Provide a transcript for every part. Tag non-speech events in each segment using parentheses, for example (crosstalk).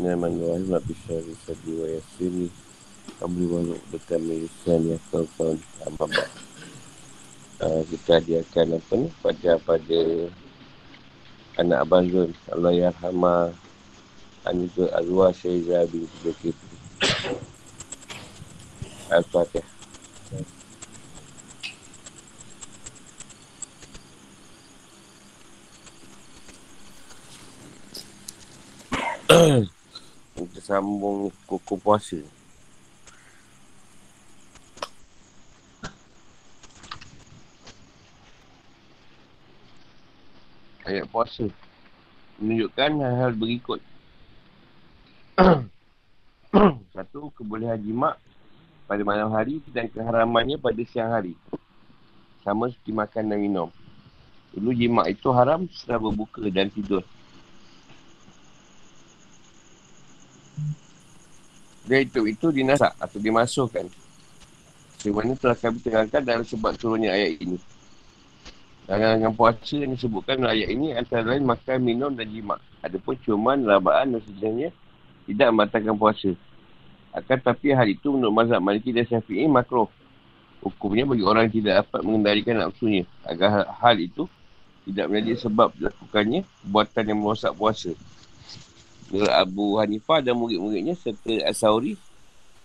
Allah Wa Bishari Sadi Wa Yasiri Abdi Waluk Dekat Milisan Ya Kau-Kau Amabak uh, Kita hadiahkan apa ni? Pada pada Anak Abang Zul Allah Yarhamah Anita Azwa Syaiza bin Zulkifli Al-Fatihah (clears throat) Kita sambung kuku puasa. Ayat puasa. Menunjukkan hal-hal berikut. (clears throat) Satu, kebolehan jimat pada malam hari dan keharamannya pada siang hari. Sama seperti makan dan minum. Dulu jimat itu haram setelah berbuka dan tidur. Dia itu itu dinasak atau dimasukkan. Sebagaimana telah kami terangkan dalam sebab turunnya ayat ini. Dan dengan puasa yang disebutkan dalam ayat ini antara lain makan, minum dan jimat. Adapun cuman, rabaan dan sejenisnya tidak membatalkan puasa. Akan tapi hal itu menurut mazhab Maliki dan Syafi'i makroh. Hukumnya bagi orang yang tidak dapat mengendalikan nafsunya. Agar hal itu tidak menjadi sebab lakukannya buatan yang merosak puasa. Menurut Abu Hanifah dan murid-muridnya serta As-Sawri,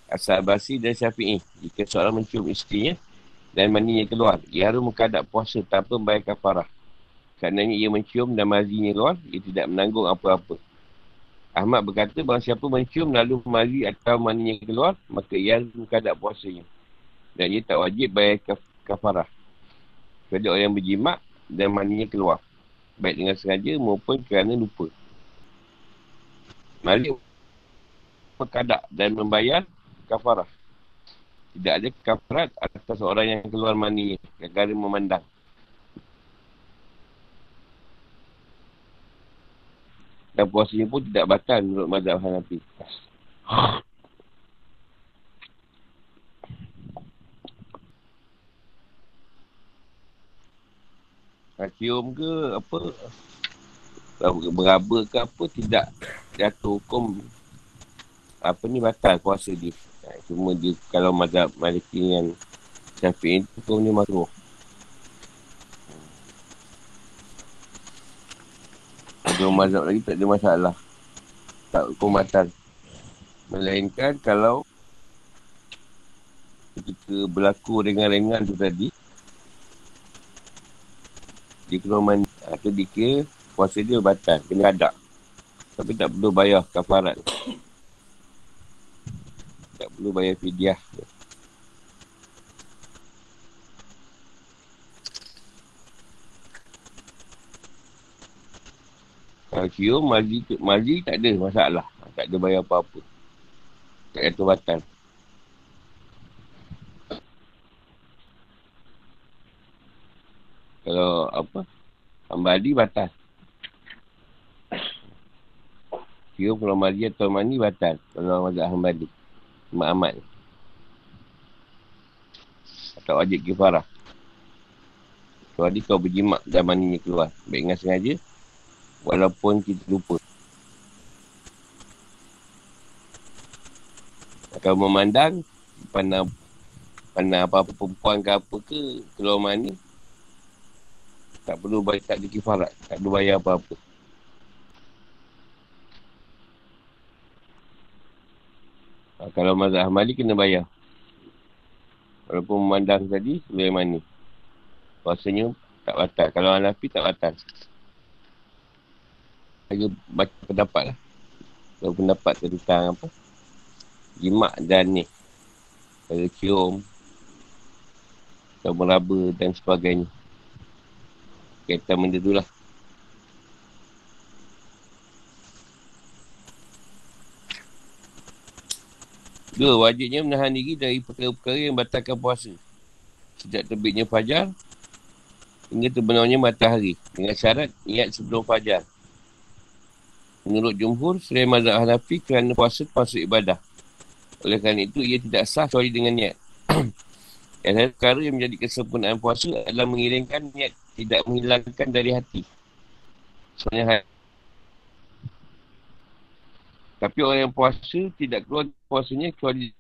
As-Sabasi dan Syafi'i. Jika seorang mencium istrinya dan maninya keluar, ia harus mengkadap puasa tanpa membayar kafarah. Kerana ia mencium dan mazinya keluar, ia tidak menanggung apa-apa. Ahmad berkata, bahawa siapa mencium lalu mazi atau maninya keluar, maka ia harus mengkadap puasanya. Dan ia tak wajib bayar kaf- kafarah. Kepada orang yang berjimat dan maninya keluar. Baik dengan sengaja maupun kerana lupa. Malik mengkadak dan membayar kafarah. Tidak ada kafarat atas orang yang keluar mani gara memandang. Dan puasanya pun tidak batal menurut mazhab Hanafi. Cium ke apa beraba ke apa tidak jatuh hukum apa ni batal puasa dia. Ha, cuma dia kalau mazhab Maliki yang Syafi'i tu hukum ni makruh. Dua mazhab lagi tak ada masalah. Tak hukum batal. Melainkan kalau ketika berlaku ringan-ringan tu tadi dia keluar mandi atau dia kira puasa dia batal, kena adak. Tapi tak perlu bayar kafarat. tak perlu bayar fidyah. Kalau cium, mazi, mazi tak ada masalah. Tak ada bayar apa-apa. Tak ada batal. Kalau apa, Hambali batal. Cium mandi atau mani batal. Kalau mazhab hambali. Mak Ahmad. Atau wajib kifarah. Kecuali kau berjimak dan maninya keluar. Baik dengan sengaja. Walaupun kita lupa. Kalau memandang. Pandang. Pandang apa-apa perempuan ke apa ke. Keluar mani. Tak perlu bayar, tak ada kifarat. Tak perlu bayar apa-apa. Kalau mazhab Ahmadi kena bayar. Walaupun memandang tadi, boleh mana. Puasanya tak batal. Kalau Hanafi tak batal. Saya baca pendapat lah. Kalau pendapat tentang apa. Jimat dan ni. Kalau cium. Atau meraba dan sebagainya kaitan benda tu lah. Dua, wajibnya menahan diri dari perkara-perkara yang batalkan puasa. Sejak terbitnya fajar, hingga terbenarnya matahari. Dengan syarat niat sebelum fajar. Menurut jumhur, selain mazhab Hanafi kerana puasa termasuk ibadah. Oleh kerana itu, ia tidak sah kecuali dengan niat. (clears throat) Yang perkara yang menjadi kesempurnaan puasa adalah mengiringkan niat tidak menghilangkan dari hati. Sebenarnya Tapi orang yang puasa tidak keluar puasanya kecuali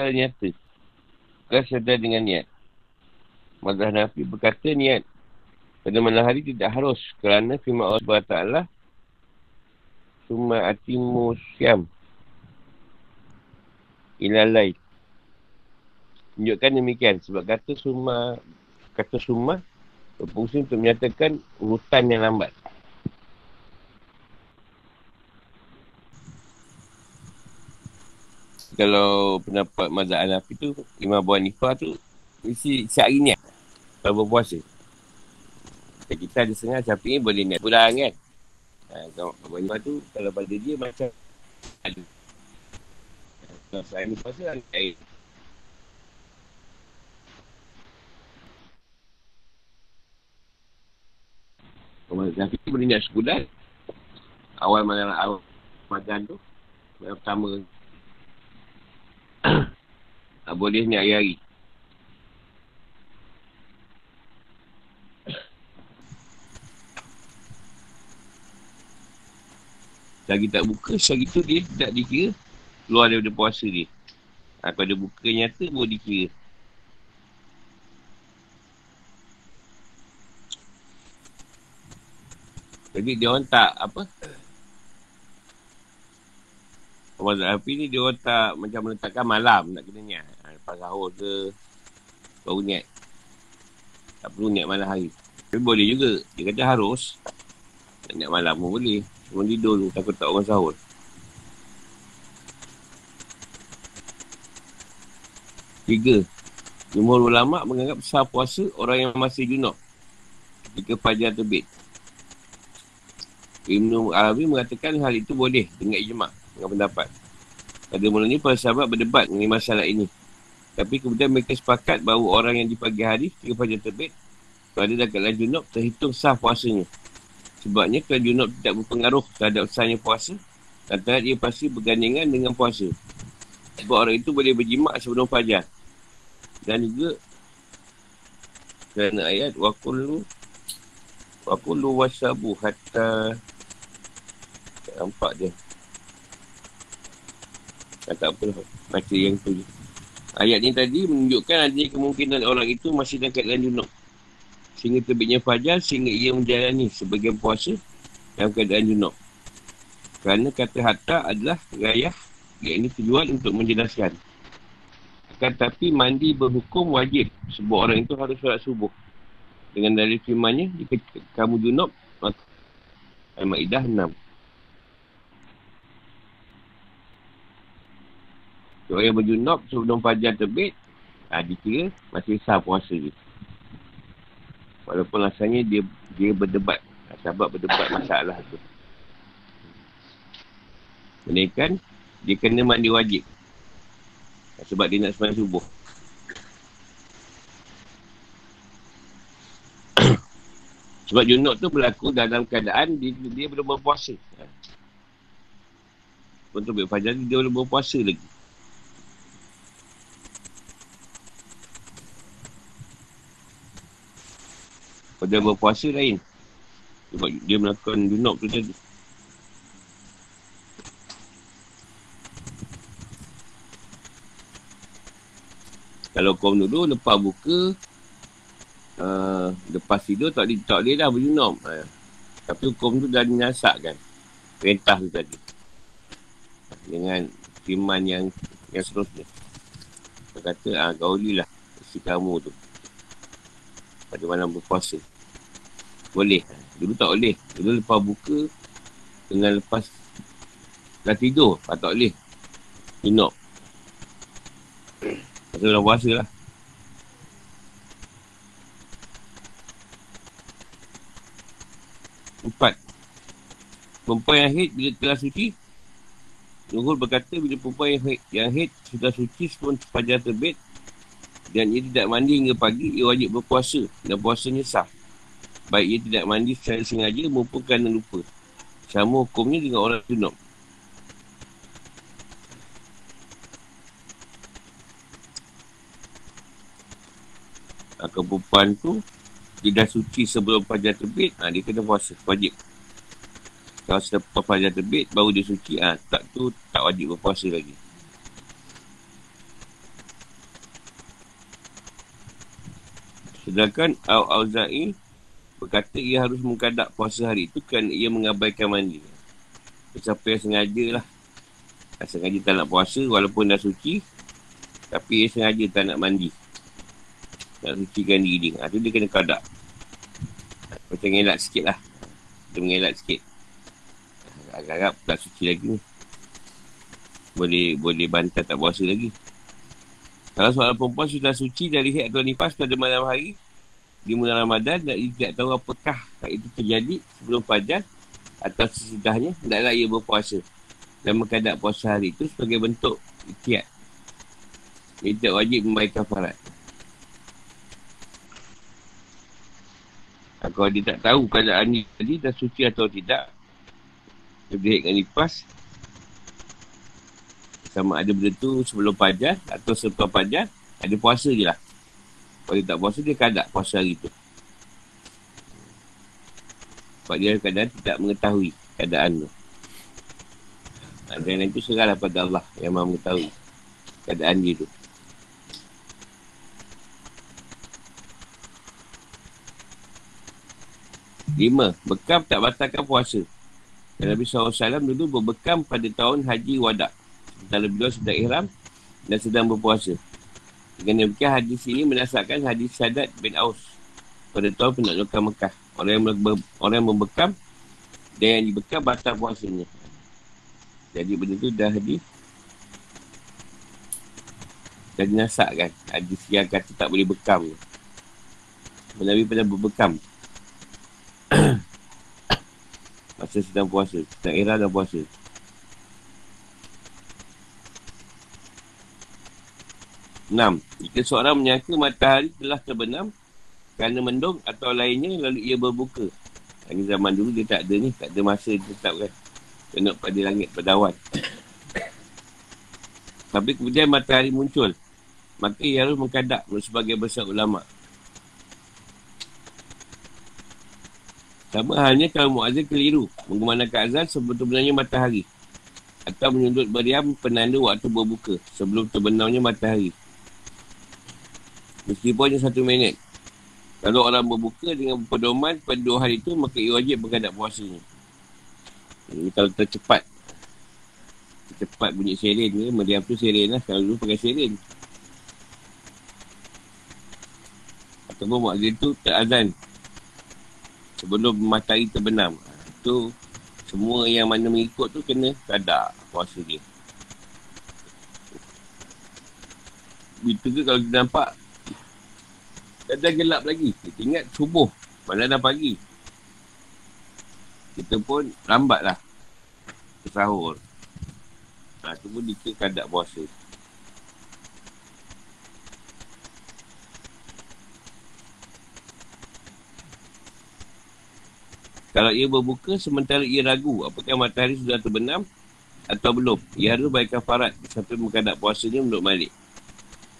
nyata. Bukan sedar dengan niat. Mazhab Nabi berkata niat pada malam hari tidak harus kerana firman Allah SWT Suma atimu syam Ilalai Tunjukkan demikian Sebab kata suma Kata suma Berfungsi untuk menyatakan Urutan yang lambat Kalau pendapat mazhab Hanafi tu Imam Abu Hanifah tu Isi sehari niat Kalau berpuasa Kita ada setengah Syafi'i boleh niat pulang kan Ha, kalau Abang Iman tu, kalau pada dia macam ada. Kalau saya ni puasa, ada air. Kalau Zafi boleh niat sebulan, awal malam awal makan tu, malam pertama. Boleh niat hari-hari. Selagi tak buka, selagi tu dia tak dikira keluar daripada puasa dia. Ha, kalau dia buka nyata, boleh dikira. Jadi dia orang tak apa Api ni dia orang tak macam meletakkan malam nak kena niat. Ha, lepas sahur ke baru niat. Tak perlu niat malam hari. Tapi boleh juga. Dia kata harus. Nak niat malam pun boleh. Orang tidur tu takut tak orang sahur. Tiga. Jumhur ulama' menganggap sah puasa orang yang masih junok. Ketika fajar terbit. Ibn Arabi mengatakan hal itu boleh dengan ijma' dengan pendapat. Pada mulanya para sahabat berdebat mengenai masalah ini. Tapi kemudian mereka sepakat bahawa orang yang di pagi hari ketika fajar terbit kalau dia dah kat junok terhitung sah puasanya. Sebabnya kalau junub tidak berpengaruh terhadap sahnya puasa, kata dia pasti bergandingan dengan puasa. Sebab orang itu boleh berjimak sebelum fajar. Dan juga kerana ayat wakulu wakulu wasabu hatta nampak dia. Tak, tak apa. Baca yang tu. Ayat ni tadi menunjukkan adanya kemungkinan orang itu masih dalam keadaan junub sehingga terbitnya fajar sehingga ia menjalani sebagian puasa dalam keadaan junub. Kerana kata hatta adalah rayah yang ini tujuan untuk menjelaskan. Akan tapi mandi berhukum wajib sebab orang itu harus solat subuh. Dengan dari firmannya, jika kamu junub, maka Al-Ma'idah 6. Orang yang berjunub sebelum fajar terbit, ha, dikira masih sah puasa dia. Walaupun rasanya dia dia berdebat. Sahabat berdebat masalah tu. Menaikkan, dia kena mandi wajib. Sebab dia nak sembahyang subuh. (coughs) Sebab junuk tu berlaku dalam keadaan dia, dia belum berpuasa. Untuk berfajar dia belum berpuasa lagi. Pada berpuasa lain. Sebab dia melakukan junub tu tadi. Kalau kau dulu lepas buka, uh, lepas tidur tak, tak boleh dah berjunub. Uh, tapi hukum tu dah dinyasak kan. Perintah tu tadi. Dengan firman yang yang seterusnya. Kata, ah, gaulilah isi kamu tu pada malam berpuasa. Boleh. Dulu tak boleh. Dulu lepas buka dengan lepas dah tidur. Tak, tak boleh. Inok. Pasal dalam puasa lah. Empat. Perempuan yang haid bila telah suci. Nuhul berkata bila perempuan yang haid, yang haid sudah suci fajar terbit dan ia tidak mandi hingga pagi, ia wajib berpuasa dan puasanya sah. Baik ia tidak mandi secara sengaja maupun kerana lupa. Sama hukumnya dengan orang junub. Perempuan tu, dia dah suci sebelum fajar terbit, ha, dia kena puasa, wajib. Kalau selepas fajar terbit, baru dia suci, ha, tak tu tak wajib berpuasa lagi. Sedangkan Al-Auza'i berkata ia harus mengkadak puasa hari itu kerana ia mengabaikan mandi. Siapa yang sengaja lah. Sengaja tak nak puasa walaupun dah suci. Tapi ia sengaja tak nak mandi. Nak sucikan diri dia. Ha, tu dia kena kadak. Macam ngelak sikit lah. Dia mengelak sikit. Agak-agak tak suci lagi ni. Boleh boleh bantah tak puasa lagi. Kalau seorang perempuan sudah suci dari haid atau nifas pada malam hari di bulan Ramadan dan ia tidak tahu apakah itu terjadi sebelum fajar atau sesudahnya, hendaklah ia berpuasa dan mengkadak puasa hari itu sebagai bentuk ikhtiar. Ia tidak wajib membayar kafarat. Kalau dia tak tahu keadaan ni tadi dah suci atau tidak, dia dengan nifas, sama ada benda tu sebelum pajar atau selepas pajar, ada puasa je lah. Kalau dia tak puasa, dia kadak puasa hari tu. Sebab dia kadang tidak mengetahui keadaan tu. Dan lain tu serahlah pada Allah yang mahu mengetahui keadaan dia tu. Lima, bekam tak batalkan puasa. Dan Nabi SAW dulu berbekam pada tahun Haji Wadak. Sementara beliau sedang ihram dan sedang berpuasa. Dengan demikian hadis ini menasakkan hadis Syadat bin Aus pada tahun penaklukan Mekah. Orang yang, ber, orang yang membekam dan yang dibekam batal puasanya. Jadi benda tu dah hadis dah dinasakkan. Hadis yang kata tak boleh bekam. Nabi pernah berbekam. (coughs) Masa sedang puasa. Sedang era dah puasa. Enam. Jika seorang menyangka matahari telah terbenam kerana mendung atau lainnya lalu ia berbuka. Ini zaman dulu dia tak ada ni. Tak ada masa tetap kan. Tengok pada langit pedawan. Tapi kemudian matahari muncul. Maka ia harus mengkadak sebagai besar ulama. Sama halnya kalau muazzin keliru menggunakan azan sebenarnya matahari atau menyundut beriam penanda waktu berbuka sebelum terbenamnya matahari. Meskipun hanya satu minit. Kalau orang berbuka dengan pedoman pada dua hari itu, maka ia wajib berkadap puasanya. Ini kalau tercepat. Tercepat bunyi siren ke, meriam tu siren lah. Kalau dulu pakai siren. Ataupun muazzin tu terazan. Sebelum matahari terbenam. Itu semua yang mana mengikut tu kena kadar puasa dia. Itu ke kalau kita nampak dah gelap lagi. Kita ingat subuh. Malam dah pagi. Kita pun lambat lah. Sahur. Ha, tu pun dikira kadak puasa. Kalau ia berbuka sementara ia ragu apakah matahari sudah terbenam atau belum. Ia harus baik kafarat sampai mengkadak puasanya untuk balik.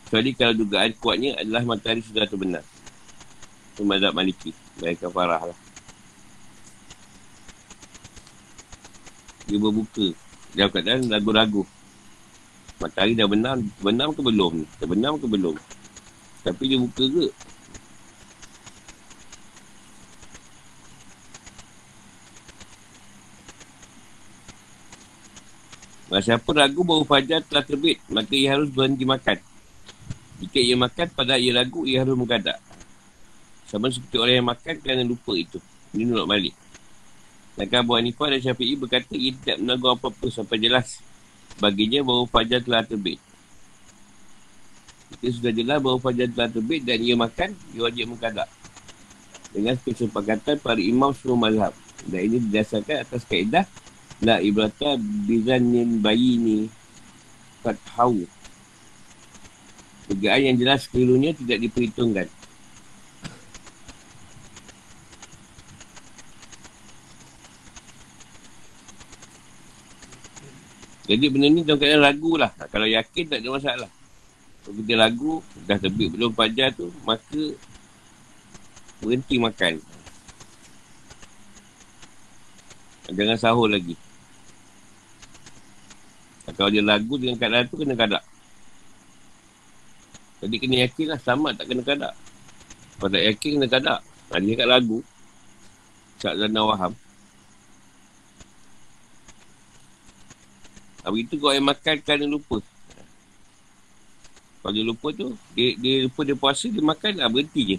Kecuali kalau dugaan kuatnya adalah matahari sudah terbenam. Itu mazhab maliki. Baik kafarah lah. Dia berbuka. Dia keadaan ragu-ragu. Matahari dah benam. Benam ke belum? Terbenam ke belum? Tapi dia buka ke? Masa siapa ragu baru fajar telah terbit, maka ia harus berhenti makan. Jika ia makan pada ia ragu, ia harus menggadak. Sama seperti orang yang makan kerana lupa itu. Ini menurut Malik. Sedangkan Abu Hanifah dan Syafi'i berkata ia tidak menanggung apa-apa sampai jelas. Baginya bahawa fajar telah terbit. Jika sudah jelas bahawa fajar telah terbit dan ia makan, ia wajib menggadak. Dengan kesepakatan para imam semua mazhab. Dan ini didasarkan atas kaedah La ibrata bizanin bayini Fathau Dugaan yang jelas kelirunya tidak diperhitungkan. Jadi benda ni dalam keadaan ragu lah. Kalau yakin tak ada masalah. Kalau kita ragu, dah terbit belum pajar tu, maka berhenti makan. Jangan sahur lagi. Kalau dia lagu dengan keadaan tu, kena kadak. Jadi kena yakin lah, sama tak kena kadak. Kalau tak yakin, kena kadak. Ha, dia kat lagu. Cak dan Nawaham. Habis itu kau yang makan kerana lupa. Kalau dia lupa tu, dia, dia lupa dia puasa, dia makan lah, berhenti je.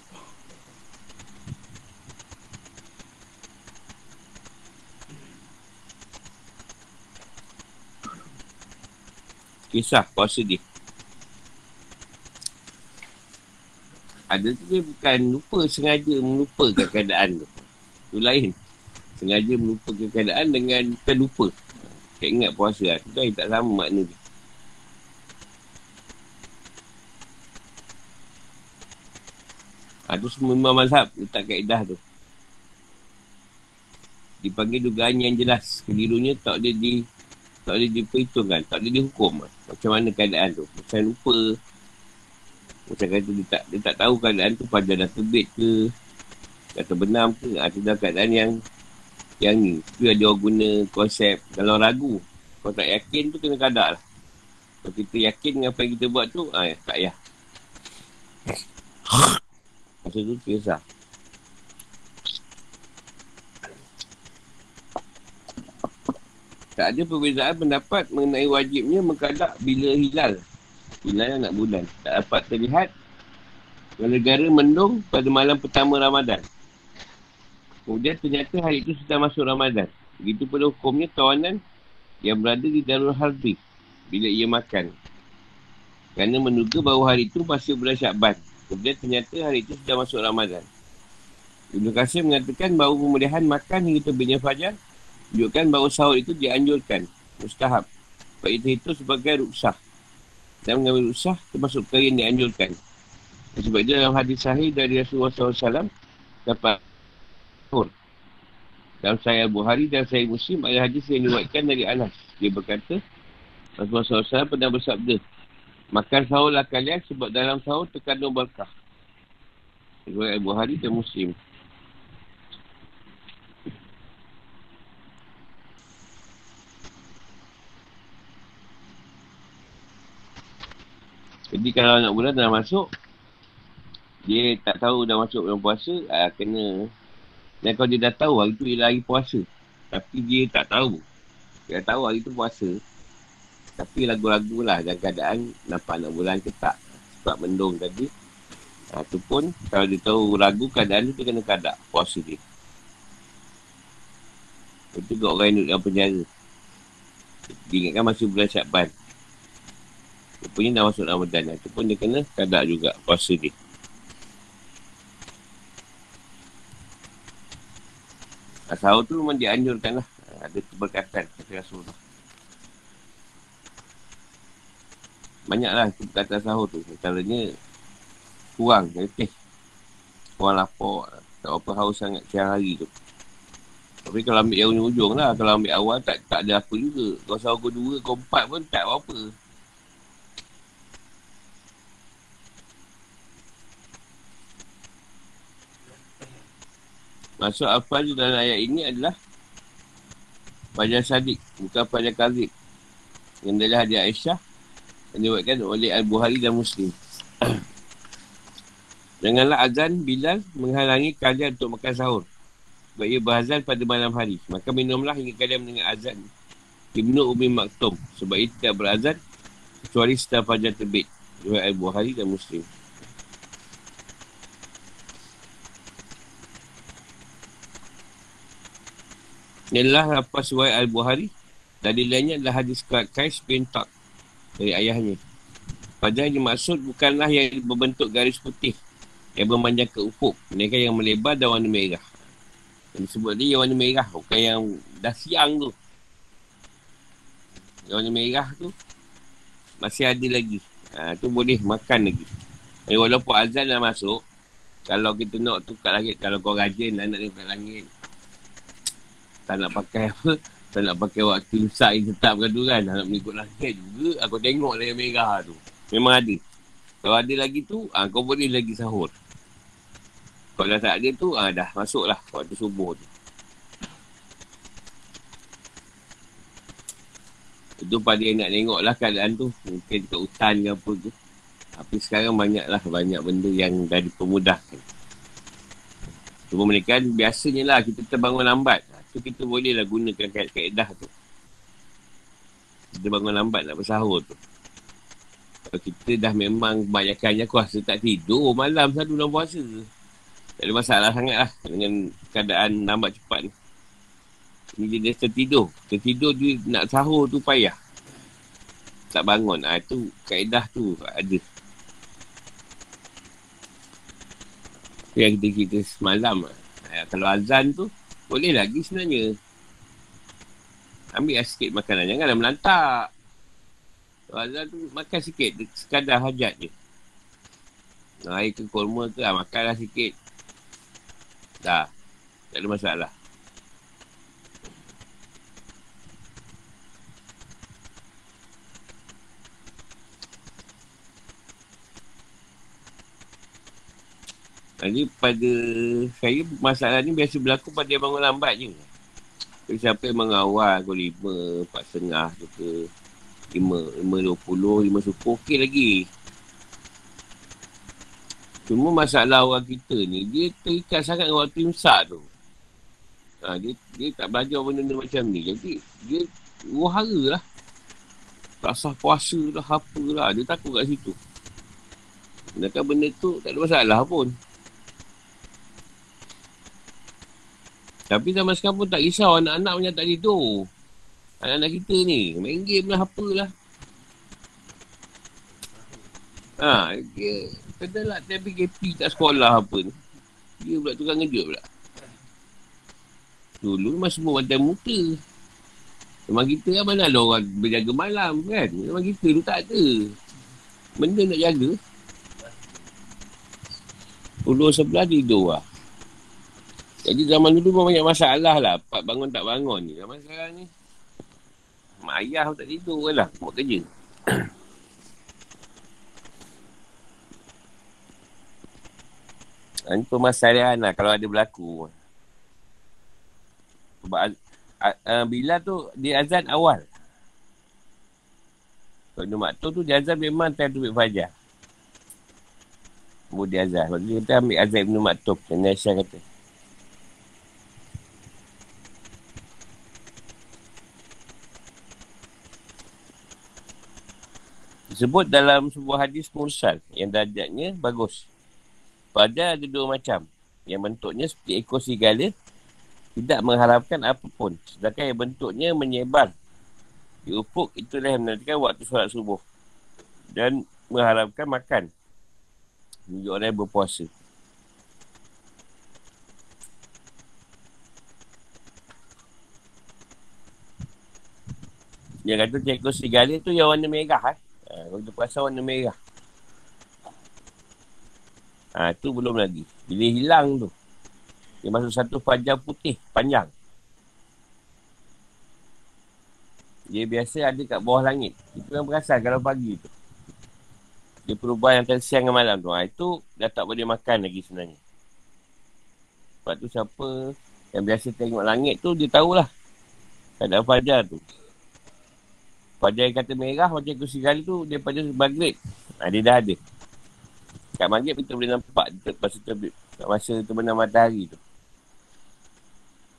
Kisah puasa dia. Ada tu dia bukan lupa sengaja melupakan keadaan tu. Tu lain. Sengaja melupakan keadaan dengan terlupa. Tak ingat puasa lah. Tu tak sama makna dia. Ha, tu semua imam mazhab letak kaedah tu. Dipanggil dugaan yang jelas. Kelirunya tak boleh di tak boleh diperhitungkan. Tak boleh dihukum. Macam mana keadaan tu. Macam lupa. Macam kata dia tak, dia tak tahu keadaan tu pada dah terbit ke. Kata benam ke. Atau dalam keadaan yang yang ni. Tu ada orang guna konsep. Kalau ragu. Kalau tak yakin tu kena kadak lah. Kalau kita yakin dengan apa yang kita buat tu. Ah, tak payah. Masa tu kisah. Tak ada perbezaan pendapat mengenai wajibnya mengkadak bila hilal. Hilal nak bulan. Tak dapat terlihat negara mendung pada malam pertama Ramadan. Kemudian ternyata hari itu sudah masuk Ramadan. Begitu pada hukumnya tawanan yang berada di Darul Harbi bila ia makan. Kerana menduga bahawa hari itu masih bulan Syakban. Kemudian ternyata hari itu sudah masuk Ramadan. Ibn Qasir mengatakan bahawa pemulihan makan hingga terbitnya fajar menunjukkan bahawa sahur itu dianjurkan. Mustahab. Sebab itu itu sebagai ruksah. Dan mengambil ruksah termasuk perkara yang dianjurkan. Sebab itu dalam hadis sahih dari Rasulullah SAW dapat sahur. Dalam saya Buhari dan saya Muslim ada hadis yang diwakilkan dari Anas. Dia berkata, Rasulullah SAW pernah bersabda, Makan sahurlah kalian sebab dalam sahur terkandung berkah. Riwayat Abu Hari dan Muslim. Jadi kalau anak bulan dah masuk, dia tak tahu dah masuk dalam puasa, ah, kena. Dan kalau dia dah tahu hari tu ialah hari puasa. Tapi dia tak tahu. Dia tahu hari tu puasa. Tapi lagu-lagu lah dalam keadaan nampak nak bulan ke tak. Sebab mendung tadi. Ha, tu pun kalau dia tahu ragu keadaan tu, dia kena kadak puasa dia. Itu juga orang yang duduk dalam penjara. Dia ingatkan masih bulan Syakban. Rupanya dah masuk Ramadan. Itu pun dia kena kadak juga puasa dia. Sahur tu memang dianjurkan lah. Ada keberkatan kata Rasulullah. Banyaklah kata sahur tu. Caranya kurang, letih. Kurang lapar. Tak apa haus sangat siang hari tu. Tapi kalau ambil yang ujung lah. Kalau ambil awal tak tak ada apa juga. Kalau sahur kedua, keempat pun tak apa-apa. Maksud je dalam ayat ini adalah Fajar Sadiq, bukan Fajar Kazib. Yang adalah hadiah Aisyah yang diwakilkan oleh Al-Buhari dan Muslim. (clears throat) Janganlah azan Bilal menghalangi kalian untuk makan sahur. Sebab ia berazan pada malam hari. Maka minumlah hingga kalian mendengar azan. Ibnu Umi Maktum. Sebab ia tidak berazan kecuali setelah fajar terbit. Dua Al-Buhari dan Muslim. Inilah apa suai Al-Buhari. Dari lainnya adalah hadis Kais bin Tak dari ayahnya. Padahal yang dimaksud bukanlah yang berbentuk garis putih yang memanjang ke ufuk. Mereka yang melebar dan warna merah. Yang disebut dia yang warna merah. Bukan yang dah siang tu. Yang warna merah tu masih ada lagi. Ha, tu boleh makan lagi. Eh, walaupun azan dah masuk, kalau kita nak tukar langit, kalau kau rajin nak nak tukar langit, tak nak pakai apa tak nak pakai waktu rusak yang tetap kan tu kan. Nak mengikut langit juga aku tengok lah yang merah tu. Memang ada. Kalau ada lagi tu ha, kau boleh lagi sahur. Kalau dah tak ada tu ha, dah masuk lah waktu subuh tu. Itu pada yang nak tengok lah keadaan tu. Mungkin dekat hutan ke apa tu tapi sekarang banyaklah banyak benda yang dah dipermudahkan. Cuma mereka biasanya lah kita terbangun lambat. Tu kita boleh lah gunakan kaedah tu. Kita bangun lambat nak bersahur tu. Kalau kita dah memang kebanyakannya kuasa tak tidur malam satu dalam puasa. Tak ada masalah sangat lah dengan keadaan lambat cepat ni. Ni dia tertidur. Tertidur dia nak sahur tu payah. Tak bangun. Ha, itu kaedah tu ada. Yang kita kita semalam. Ha, kalau azan tu, boleh lagi sebenarnya. Ambil lah sikit makanan. Janganlah melantak. Azan tu makan sikit. Sekadar hajat je. Air ke kurma ke, ah, makanlah sikit. Dah. Tak ada masalah. Jadi pada saya masalah ni biasa berlaku pada yang bangun lambat je. Jadi siapa yang mengawal pukul lima, empat setengah tu ke lima, lima dua puluh, lima suku, okey lagi. Cuma masalah orang kita ni, dia terikat sangat dengan waktu imsak tu. Ha, dia, dia tak belajar benda-benda macam ni. Jadi, dia wahara lah. Tak sah puasa lah, apa lah. Dia takut kat situ. Sedangkan benda tu tak ada masalah pun. Tapi zaman sekarang pun tak risau anak-anak punya tak tidur. Anak-anak kita ni main game lah apalah. Ha, dia kena lah TPKP kat sekolah apa ni. Dia pula tukang ngejut pula. Dulu memang semua macam muka. Memang kita kan mana ada orang berjaga malam kan. Memang kita tu tak ada. Benda nak jaga. Puluh sebelah tidur lah. Jadi zaman dulu pun banyak masalah lah. Pak bangun tak bangun ni. Zaman sekarang ni. Mak ayah pun tak tidur kan lah. Buat kerja. Ini permasalahan lah kalau ada berlaku. Sebab uh, bila tu dia azan awal. Kalau Ibn Maktur tu dia azan memang time tu fajar. Baru dia azan. Sebab tu kita ambil azan Ibn Maktur. Yang Aisyah kata. Disebut dalam sebuah hadis mursal yang darjatnya bagus. Pada ada dua macam. Yang bentuknya seperti ekor serigala tidak mengharapkan apapun. Sedangkan yang bentuknya menyebar di ufuk itulah yang menantikan waktu solat subuh. Dan mengharapkan makan. Menunjuk orang yang berpuasa. Yang kata ekor serigala tu yang warna merah eh. Kalau kita perasan warna merah. Ha, tu belum lagi. Bila hilang tu. Dia masuk satu fajar putih, panjang. Dia biasa ada kat bawah langit. Kita kan perasan kalau pagi tu. Dia perubahan antara siang dan malam tu. Ha, itu dah tak boleh makan lagi sebenarnya. Sebab tu siapa yang biasa tengok langit tu, dia tahulah. Keadaan fajar tu. Pada yang kata merah macam kursi kali tu daripada maghrib. Ha, dia dah ada. Kat maghrib kita boleh nampak masa. Kat masa terbenam matahari tu.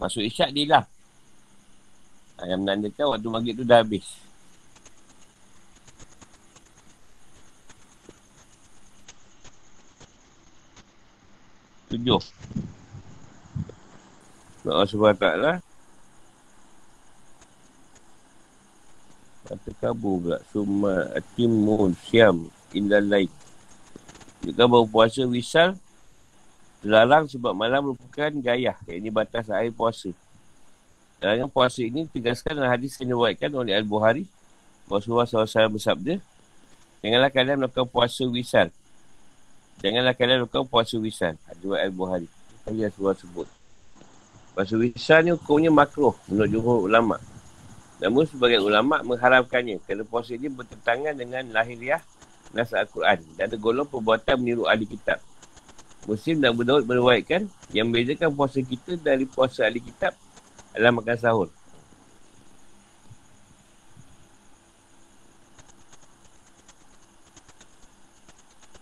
Masuk isyak dia lah. Ha, yang menandakan waktu maghrib tu dah habis. Tujuh. Allah SWT Kata kabur pula. Suma atimun siam indah lain. Jika baru puasa wisal, terlarang sebab malam merupakan gaya. Ini batas air puasa. Dalam puasa ini tegaskan dalam hadis yang diwakilkan oleh Al-Buhari. Rasulullah SAW bersabda, Janganlah kalian melakukan puasa wisal. Janganlah kalian melakukan puasa wisal. Hadis Al-Buhari. Kali Rasulullah sebut. Puasa wisal ni hukumnya makruh menurut jumhur ulama'. Namun sebagai ulama mengharamkannya kerana puasa ini bertentangan dengan lahiriah nas Al-Quran dan tergolong perbuatan meniru ahli kitab. Muslim dan Abu Daud meruaikan yang membezakan puasa kita dari puasa ahli kitab adalah makan sahur.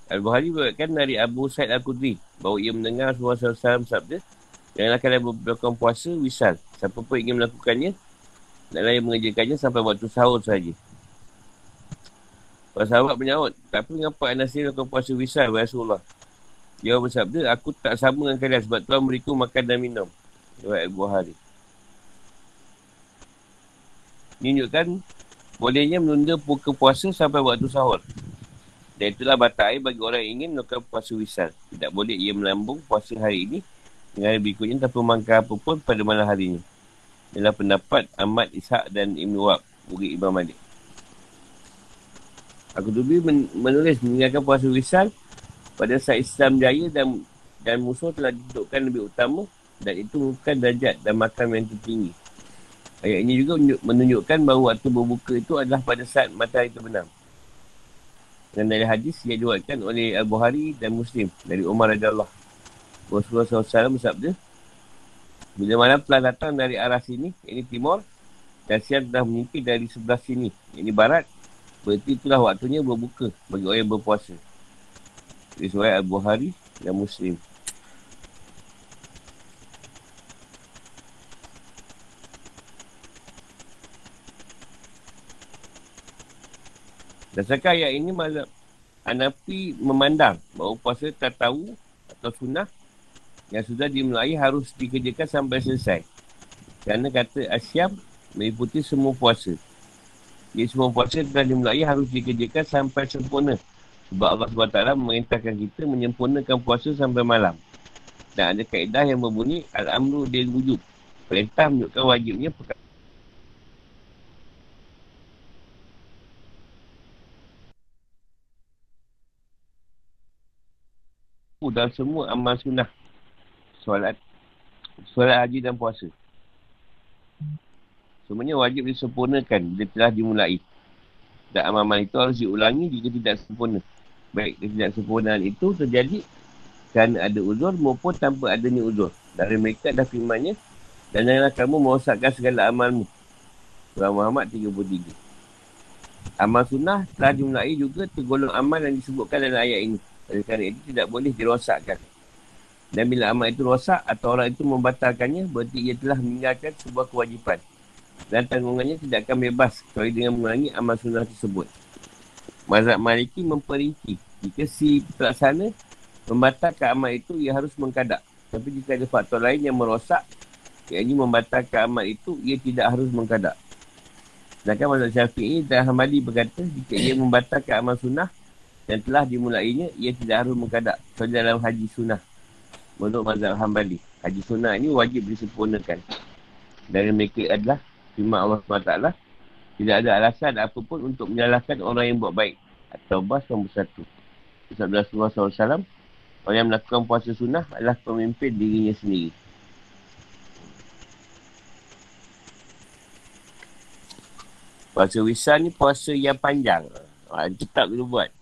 Al-Bukhari berkatakan dari Abu Said Al-Qudri bahawa ia mendengar Rasulullah SAW sabda Janganlah kalian berlakukan puasa, wisal. Siapa pun ingin melakukannya, Naklah yang mengerjakannya sampai waktu sahur saja. Para sahabat menyahut, tapi mengapa anda sendiri melakukan puasa wisal, Rasulullah? Dia bersabda, aku tak sama dengan kalian sebab Tuhan beriku makan dan minum. Lewat Al-Bukhari. Ini menunjukkan bolehnya menunda buka puasa sampai waktu sahur. Dan itulah batal air bagi orang yang ingin melakukan puasa wisal. Tidak boleh ia melambung puasa hari ini dengan hari berikutnya tanpa makan apa pun pada malam harinya. Ialah pendapat Ahmad Ishaq dan Ibn Wab, murid Imam Malik. Aku Dubi men- menulis meninggalkan puasa wisal pada saat Islam jaya dan dan musuh telah didudukkan lebih utama dan itu bukan darjat dan makam yang tertinggi. Ayat ini juga menunjukkan bahawa waktu berbuka itu adalah pada saat matahari terbenam. Dan dari hadis yang diwakilkan oleh Al-Buhari dan Muslim dari Umar Radha Rasulullah SAW bersabda, Bila malam telah datang dari arah sini, ini timur, dan siang telah menyimpi dari sebelah sini, ini barat, berarti itulah waktunya berbuka bagi orang yang berpuasa. Riwayat Al-Buhari dan Muslim. Dasarkan ayat ini mazhab Hanafi memandang bahawa puasa tak tahu atau sunnah yang sudah dimulai harus dikerjakan sampai selesai. Kerana kata Asyam meliputi semua puasa. Jadi semua puasa telah dimulai harus dikerjakan sampai sempurna. Sebab Allah SWT memerintahkan kita menyempurnakan puasa sampai malam. Dan ada kaedah yang berbunyi Al-Amru Dil Wujud. Perintah menunjukkan wajibnya perkara dan semua amal sunnah solat solat haji dan puasa. Semuanya wajib disempurnakan bila telah dimulai. Dan amal-amal itu harus diulangi jika tidak sempurna. Baik tidak sempurnaan itu terjadi kerana ada uzur maupun tanpa adanya uzur. Dari mereka dah firmannya dan janganlah kamu merosakkan segala amalmu. Surah Muhammad 33 Amal sunnah telah dimulai juga tergolong amal yang disebutkan dalam ayat ini. Oleh kerana itu tidak boleh dirosakkan. Dan bila amal itu rosak atau orang itu membatalkannya, berarti ia telah meninggalkan sebuah kewajipan. Dan tanggungannya tidak akan bebas kecuali dengan mengulangi amal sunnah tersebut. Mazhab Maliki memperinci. Jika si pelaksana membatalkan amal itu, ia harus mengkadak. Tapi jika ada faktor lain yang merosak, ini membatalkan amal itu, ia tidak harus mengkadak. Sedangkan mazhab syafi'i dan Hamadi berkata, jika ia membatalkan amal sunnah, yang telah dimulainya, ia tidak harus mengkadak. So, dalam haji sunnah. Menurut mazhab hambali. Haji sunnah ini wajib disempurnakan. Dari mereka adalah firman Allah SWT. Tidak ada alasan apapun untuk menyalahkan orang yang buat baik. Atau bas nombor satu. Sabda Rasulullah SAW. Orang yang melakukan puasa sunnah adalah pemimpin dirinya sendiri. Puasa wisal ni puasa yang panjang. Ha, kitab dulu buat.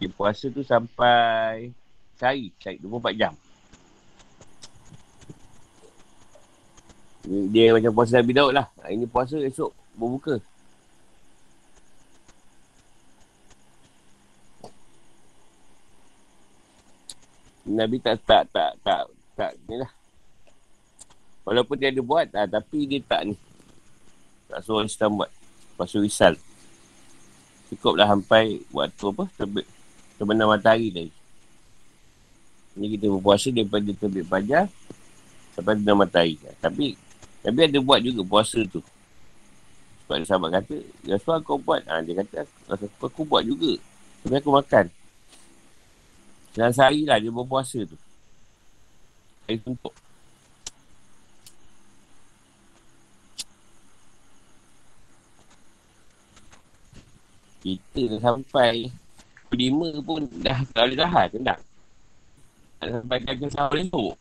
Dia puasa tu sampai sehari, sehari 24 jam. Dia macam puasa Nabi Daud lah. Ini puasa esok berbuka. Nabi tak tak tak tak tak ni lah. Walaupun dia ada buat ah, tapi dia tak ni. Tak suruh Islam buat. Puasa wisal. Cukuplah sampai waktu apa terbit terbenam matahari tadi. Ini kita berpuasa daripada terbit pajar sampai terbenam matahari. Tapi tapi ada buat juga puasa tu. Sebab sahabat kata, Rasul kau buat. Ha, dia kata, Rasul aku buat juga. Sebenarnya aku makan. Dalam sehari lah dia berpuasa tu. Hari tumpuk. Kita dah sampai lima pun dah tak boleh tahan tak? Sampai jaga sahur elok.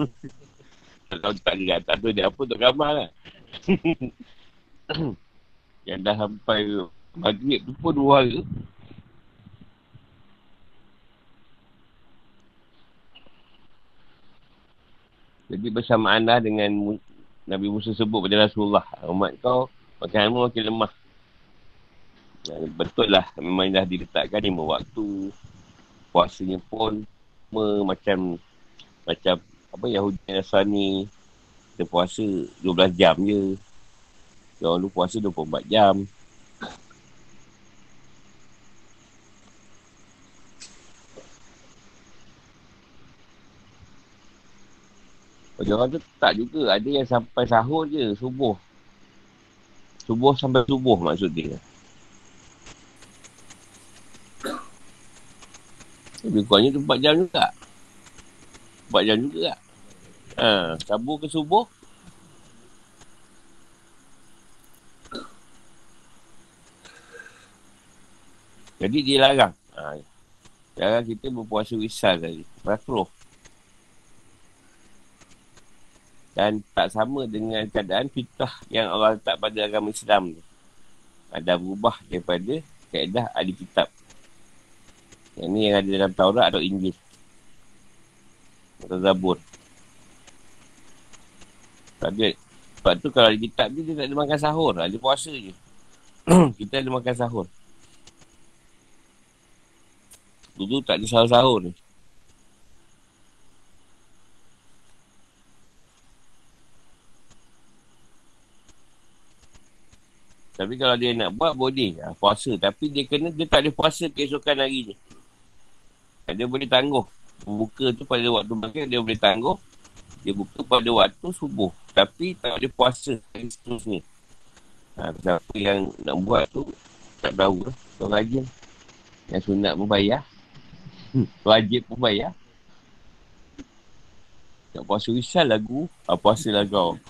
(laughs) Kalau tak ada tak tahu dia apa untuk gambar lah. (coughs) Yang dah sampai maghrib tu pun dua hari. Jadi bersamaan lah dengan Nabi Musa sebut pada Rasulullah. Umat kau makananmu makin lemah. Betul lah memang dah diletakkan lima waktu puasanya pun macam macam apa Yahudi Nasrani dia puasa 12 jam je. Dia orang puasa 24 jam. Bagi orang tu tak juga. Ada yang sampai sahur je, subuh. Subuh sampai subuh maksud dia. Lebih kurangnya tu 4 jam juga. 4 jam juga tak? Ha, sabu ke subuh? Jadi dia larang. Ha, larang kita berpuasa wisal tadi. Makruh. Dan tak sama dengan keadaan fitrah yang Allah letak pada agama Islam tu. Ada berubah daripada kaedah ahli kitab. Yang ni yang ada dalam Taurat atau Injil. Atau Zabur. Sebab, sebab tu kalau di kitab ni dia tak ada makan sahur. Dia puasa je. (coughs) kita ada makan sahur. Dulu tak ada sahur-sahur ni. Tapi kalau dia nak buat, boleh lah puasa. Tapi dia kena, dia tak ada puasa keesokan hari ni. Dia boleh tangguh. Buka tu pada waktu makan, dia boleh tangguh. Dia buka pada waktu subuh. Tapi tak ada puasa hari seterusnya. Ha, siapa yang nak buat tu tak tahu lah. Tuan rajin. Yang sunat pun bayar. Hmm, wajib pun bayar. Tak puasa wisal lagu. Ha, puasa lah kau.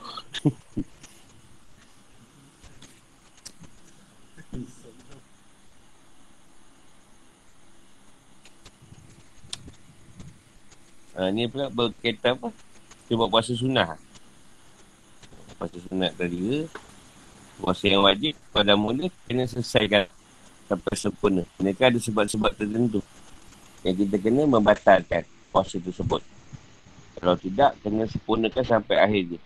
(laughs) ha, ni pula berkaitan apa? Dia buat puasa sunnah puasa sunat tadi ke puasa yang wajib pada mula kena selesaikan sampai sempurna. Mereka ada sebab-sebab tertentu yang kita kena membatalkan puasa tersebut. Kalau tidak kena sempurnakan sampai akhir je.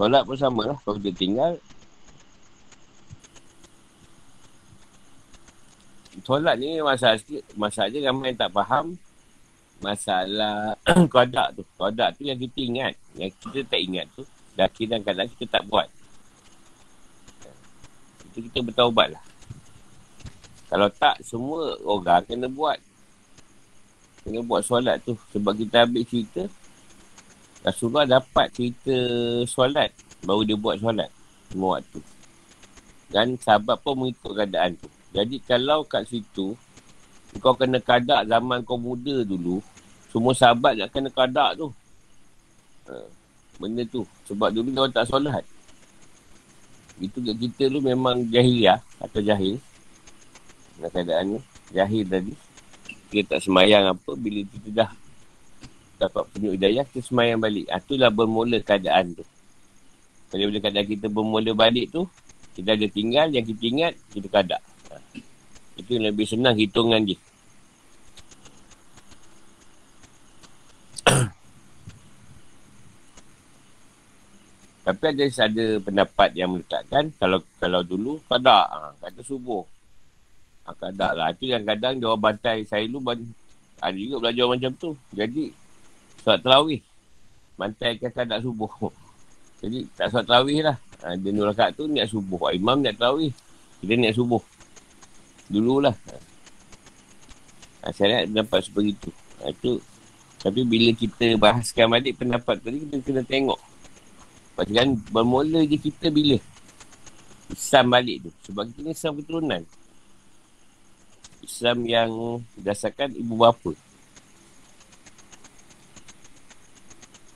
Solat pun sama lah. Kalau dia tinggal, solat ni masalah sikit. Masalah je ramai yang tak faham. Masalah (clears throat) kodak tu. Kodak tu yang kita ingat. Yang kita tak ingat tu. Dah kira kadang kita tak buat. Itu kita bertaubat lah. Kalau tak, semua orang kena buat. Kena buat solat tu. Sebab kita ambil cerita. Rasulullah dapat cerita solat. Baru dia buat solat. Semua waktu. Dan sahabat pun mengikut keadaan tu. Jadi kalau kat situ kau kena kadak zaman kau muda dulu, semua sahabat nak kena kadak tu. Ha, benda tu. Sebab dulu kau tak solat. Itu kat kita tu memang jahil ya. Atau jahil. Nak keadaan ni. Jahil tadi. Kita tak semayang apa. Bila kita dah dapat penuh hidayah, kita semayang balik. Ha, itulah bermula keadaan tu. Bila, bila keadaan kita bermula balik tu, kita ada tinggal, yang kita ingat, kita kadak. Itu lebih senang hitungan dia. (coughs) Tapi ada ada pendapat yang meletakkan kalau kalau dulu kada ha, kata subuh. Ha, kada lah. Itu yang kadang dia bantai saya dulu ada juga belajar macam tu. Jadi solat terawih. Bantai ke kada subuh. (laughs) Jadi tak solat terawih lah. Ha, dia nurul tu niat subuh. Imam niat terawih. Kita niat subuh. Dululah. Ha, saya nak dapat seperti itu. Ha, itu. Tapi bila kita bahaskan balik pendapat tadi, kita kena tengok. Pasal kan bermula je kita bila? Islam balik tu. Sebab kita ni Islam keturunan. Islam yang berdasarkan ibu bapa.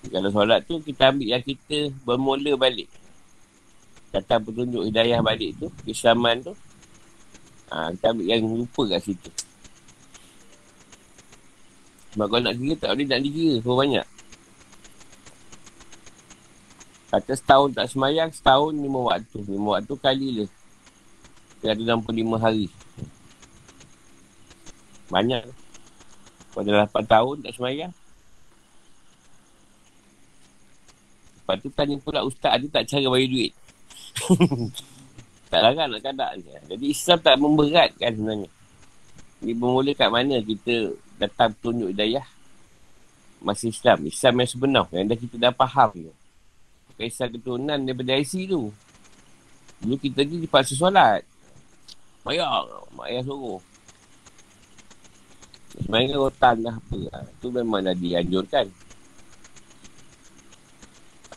Kalau solat tu, kita ambil yang kita bermula balik. Datang petunjuk hidayah balik tu, Islaman tu. Ha, kita ambil yang lupa kat situ. Sebab kalau nak kira, tak boleh nak dikira. Berapa banyak? Kata setahun tak semayang, setahun lima waktu. Lima waktu kali le. 365 hari. Banyak. Pada 8 tahun tak semayang. Lepas tu tanya pula ustaz ada tak cara bayar duit? (laughs) tak larang nak kadak je. Jadi Islam tak memberatkan sebenarnya. Ini bermula kat mana kita datang tunjuk hidayah masih Islam. Islam yang sebenar. Yang dah kita dah faham tu. Kisah keturunan daripada IC tu. Dulu kita ni dipaksa solat. Bayar. Bayar suruh. Sebenarnya rotan lah apa. Tu memang dah dianjurkan.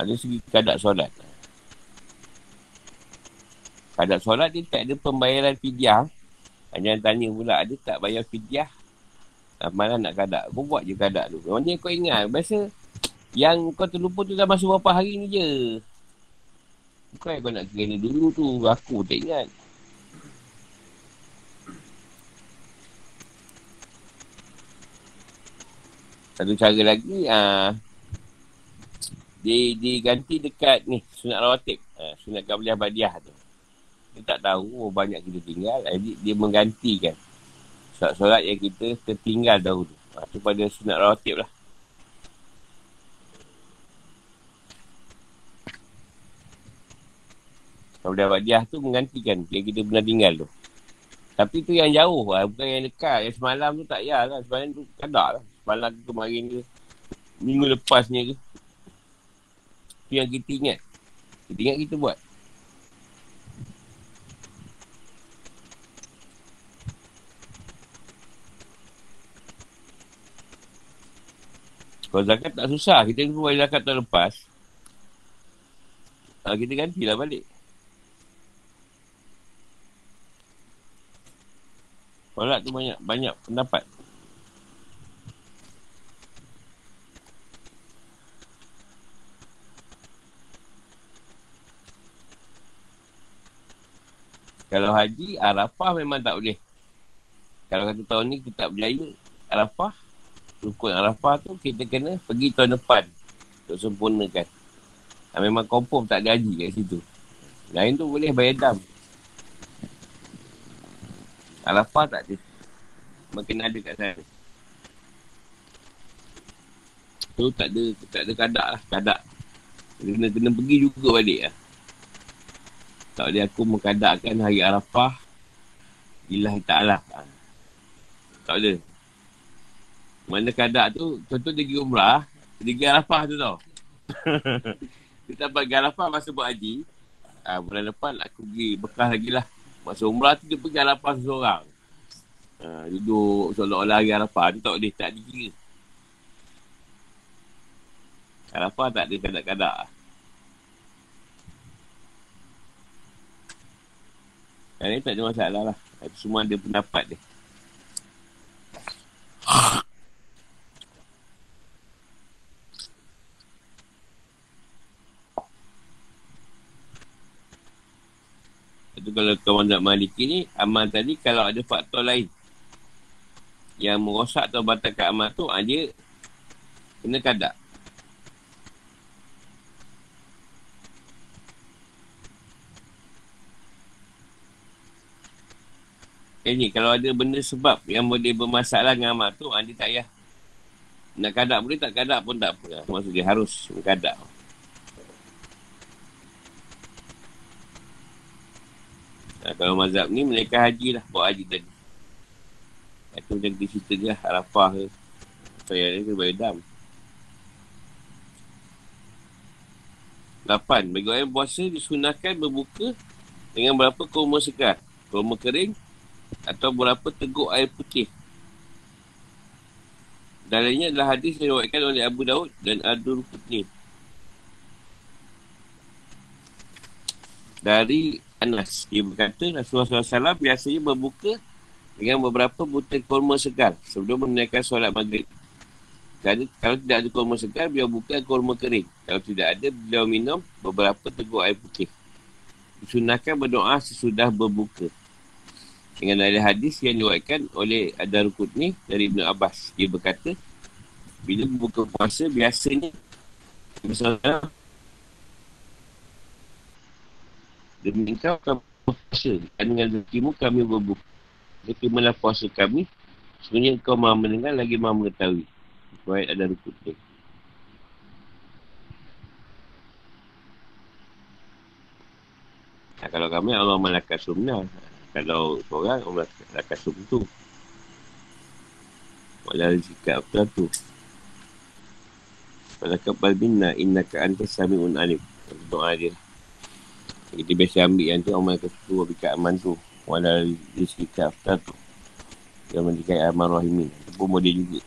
Ada segi kadar solat. Kadar solat dia tak ada pembayaran fidyah. Jangan tanya pula, ada tak bayar fidyah? Malah nak kadar. Kau buat je kadar tu. Macam kau ingat, biasa yang kau terlupa tu dah masuk berapa hari ni je. Bukan kau nak kena dulu tu. Aku tak ingat. Satu cara lagi, ah, dia diganti dekat ni sunat rawatib ha, sunat qabliyah badiah tu dia tak tahu oh, banyak kita tinggal jadi dia menggantikan solat-solat yang kita tertinggal dahulu. Ha, tu pada sunat rawatib lah. Qabliyah badiah tu menggantikan yang kita pernah tinggal tu. Tapi tu yang jauh lah, bukan yang dekat. Yang semalam tu tak payah lah. Semalam tu kadak lah. Semalam tu kemarin ke minggu lepasnya ke. Itu yang kita ingat. Kita ingat kita buat. Kalau zakat tak susah, kita pun bayar zakat tahun lepas. Ha, kita gantilah balik. Solat tu banyak banyak pendapat. Kalau haji, Arafah memang tak boleh. Kalau satu tahun ni kita tak berjaya, Arafah, rukun Arafah tu kita kena pergi tahun depan untuk sempurnakan. Ha, memang confirm tak ada haji kat situ. Lain tu boleh bayar dam. Arafah tak ada. Makin ada kat sana. Tu tak ada, tak ada kadak lah, kadak. Kena, kena pergi juga balik lah. Tak boleh aku mengkadakkan hari Arafah Ilah ta'ala ha. Tak boleh Mana kadak tu Contoh dia pergi umrah Dia pergi Arafah tu tau. (laughs) Kita dapat pergi Arafah masa buat haji ha, Bulan depan aku pergi bekas lagi lah. Masa umrah tu dia pergi Arafah seorang ha, Duduk seolah-olah hari Arafah tu tak boleh Tak dikira Arafah tak ada kadak-kadak. Yang ni tak ada masalah lah. Semua ada pendapat dia. (laughs) kalau kawan nak maliki ni, amal tadi kalau ada faktor lain yang merosak atau batalkan amal tu, ah, dia kena kadak. Eh ni, kalau ada benda sebab yang boleh bermasalah dengan amal tu, dia tak payah. Nak kadak boleh, tak kadak pun tak apa. Maksud dia harus kadak. Nah, kalau mazhab ni, mereka haji lah. Bawa haji tadi. Itu macam kita cerita je lah. Arafah ke. Saya ni bayar dam. Lapan. Bagi orang yang puasa, disunahkan berbuka dengan berapa kurma segar. Kurma kering atau berapa teguk air putih. Dalilnya adalah hadis yang diwakilkan oleh Abu Daud dan Adur Qutni. Dari Anas, dia berkata Rasulullah SAW biasanya berbuka dengan beberapa butir kurma segar sebelum menunaikan solat maghrib. Kalau, kalau tidak ada kurma segar, beliau buka kurma kering. Kalau tidak ada, beliau minum beberapa teguk air putih. Disunahkan berdoa sesudah berbuka dengan ada hadis yang diwakilkan oleh Adar Qutni dari Ibn Abbas. Dia berkata, bila buka puasa biasanya misalnya Demi engkau kamu berpuasa. Dan dengan rezekimu kami berbuka. Jadi malah puasa kami Sebenarnya engkau maha mendengar lagi maha mengetahui. Baik ada rukun. Nah, Kalau kami Allah malakas sunnah Kalau korang Allah malakas sunnah tu. Walau sikap apa tu. Malakas balbinna innaka anta sami'un alim. Doa dia. Kita biasa ambil yang tu Allah malakat tu abikat aman tu. Walau sikap apa tu. Yang mendikai aman rahimin. Itu pun boleh juga.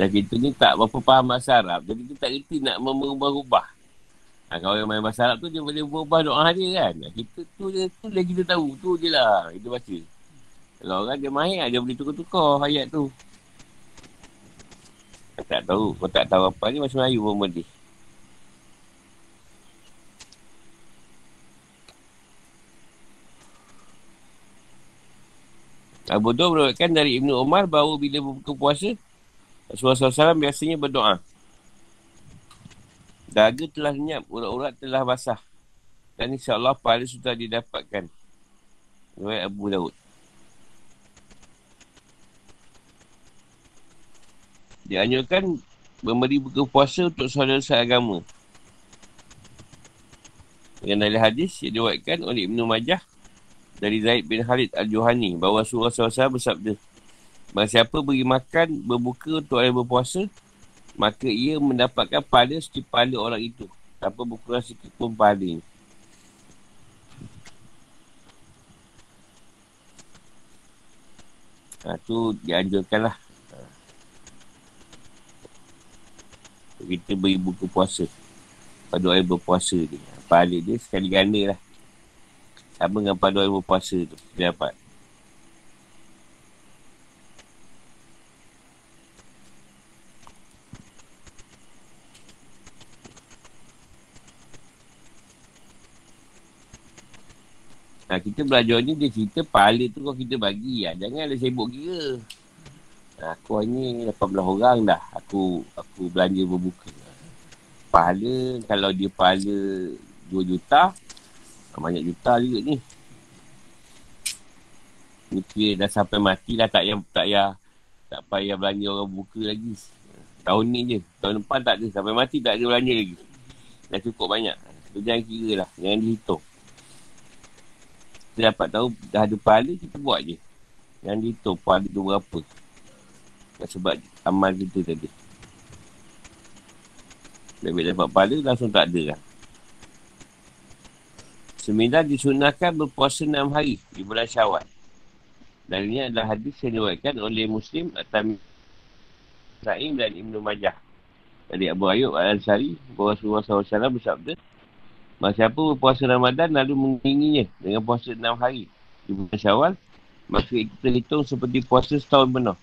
Dan kita ni tak berapa faham bahasa Arab. Jadi kita tak kerti nak merubah-rubah. Ha, kalau yang main bahasa Arab tu dia boleh berubah doa dia kan. Kita tu je, tu je kita tahu. Tu je lah kita baca. Kalau orang dia main dia boleh tukar-tukar ayat tu. Saya tak tahu. Kau tak tahu apa ni macam Melayu pun boleh. Abu Dhaw beruatkan dari Ibnu Umar bahawa bila berbuka puasa, Rasulullah SAW biasanya berdoa. Daga telah lenyap, urat-urat telah basah. Dan insyaAllah pahala sudah didapatkan. Oleh Abu Daud. Dianjurkan memberi buka puasa untuk saudara seagama. Dengan dalil hadis yang diwakilkan oleh Ibn Majah dari Zaid bin Khalid Al-Juhani bahawa Rasulullah SAW bersabda Bahawa siapa beri makan berbuka untuk orang berpuasa, maka ia mendapatkan pahala seperti pahala orang itu. Tanpa berkurang sikit pun pahala ini. Ha, tu dianjurkan lah. Kita beri buka puasa. Pada orang berpuasa ni. Pahala dia sekali ganda lah. Sama dengan pada orang berpuasa tu. Dia dapat. Ha, kita belajar ni dia cerita pahala tu kau kita bagi lah. Jangan ada sibuk kira. Aku hanya 18 orang dah. Aku aku belanja berbuka. Pahala kalau dia pahala 2 juta. Banyak juta juga ni. Ni kira dah sampai mati lah tak payah tak payah tak payah belanja orang buka lagi. Tahun ni je. Tahun depan tak ada. Sampai mati tak ada belanja lagi. Dah cukup banyak. Tu jangan kira lah. Jangan dihitung kita dapat tahu dah ada pahala, kita buat je. Yang dihitung pahala tu berapa. Sebab amal kita tadi. Bila dapat pahala, langsung tak ada lah. Sembilan disunahkan berpuasa enam hari di bulan syawal. Dan ini adalah hadis yang diwakilkan oleh Muslim atau Sa'im dan Ibn Majah. Dari Abu Ayyub Al-Ansari, bahawa Rasulullah SAW bersabda, Masa siapa berpuasa Ramadan lalu menginginnya dengan puasa enam hari di bulan syawal, maka itu terhitung seperti puasa setahun penuh.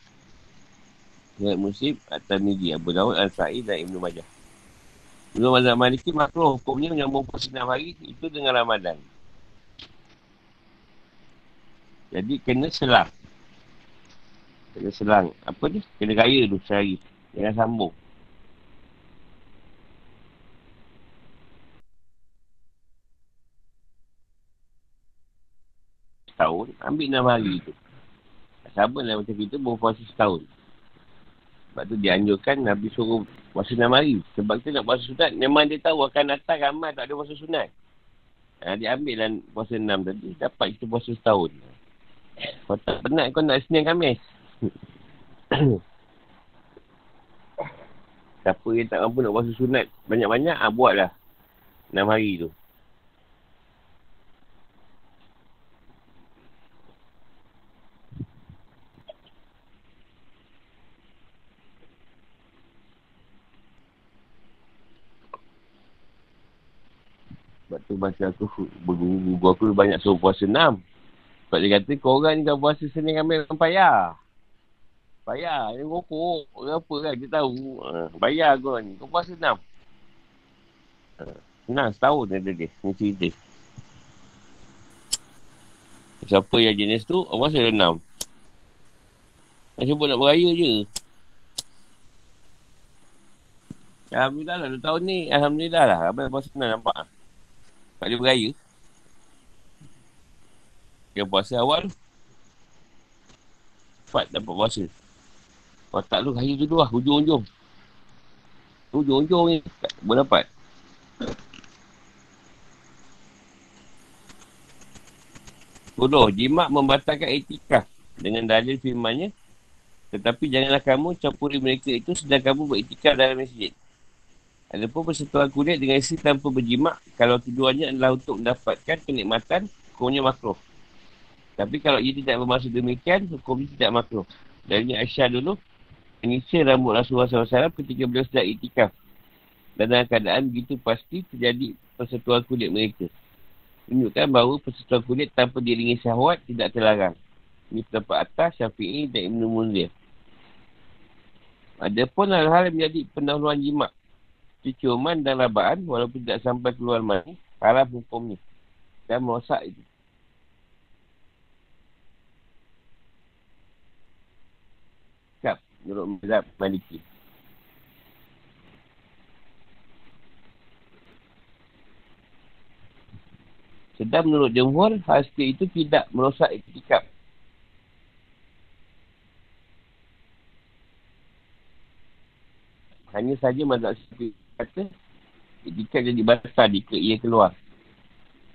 Dengan musib atau midi Abu Dawud, Al-Sa'id dan Ibn Majah. Ibn Majah Maliki makro hukumnya menyambung puasa enam hari itu dengan Ramadan. Jadi kena selang. Kena selang. Apa ni? Kena kaya tu sehari. Jangan sambung. setahun, ambil enam hari tu. Sama lah macam kita berpuasa setahun. Sebab tu dianjurkan Nabi suruh puasa enam hari. Sebab kita nak puasa sunat, memang dia tahu akan datang ramai tak ada puasa sunat. Ha, dia ambil lah puasa enam tadi, dapat kita puasa setahun. Kau tak penat kau nak Senin Khamis. (coughs) Siapa yang tak mampu nak puasa sunat banyak-banyak, ha, buatlah. Enam hari tu. Masa aku berguru aku banyak suruh puasa enam. Sebab dia kata korang ni kalau puasa Senin ambil orang payah. Payah. Ini rokok. Apa kan kita tahu. Uh, bayar kau ni. Kau puasa enam. Uh, senang setahun dia dia. Ni cerita. Siapa yang jenis tu, orang puasa enam. Macam pun nak beraya je. Alhamdulillah lah, tahun ni. Alhamdulillah lah. Abang puasa enam nampak. Tak boleh beraya. Dia puasa awal. Cepat dapat puasa. Kalau tak lu, hari tu lah, hujung-hujung. Ujung-ujung ni. Boleh dapat. Bodoh, jimat membatalkan etika dengan dalil firmannya. Tetapi janganlah kamu campuri mereka itu sedang kamu beretika dalam masjid. Adapun persetuan kulit dengan isteri tanpa berjimat, kalau tujuannya adalah untuk mendapatkan kenikmatan, hukumnya makruh. Tapi kalau ia tidak bermaksud demikian, hukumnya tidak makruh. Dari Aisyah dulu, menyisir rambut Rasulullah SAW ketika beliau sedang itikaf. Dan dalam keadaan begitu pasti terjadi persetuan kulit mereka menunjukkan bahawa persetujuan kulit tanpa diringi syahwat tidak terlarang. Ini pendapat atas Syafi'i dan Ibn Munzir. Ada pun hal-hal yang menjadi pendahuluan jimat. Ciuman dan rabaan walaupun tidak sampai keluar mani, haram hukumnya. Dan merosak itu. Kap, menurut Mazhab Maliki. Sedang menurut jemur, hal itu tidak merosak etikap. Hanya saja mazhab syafi'i kata, etikap jadi basah jika ia keluar.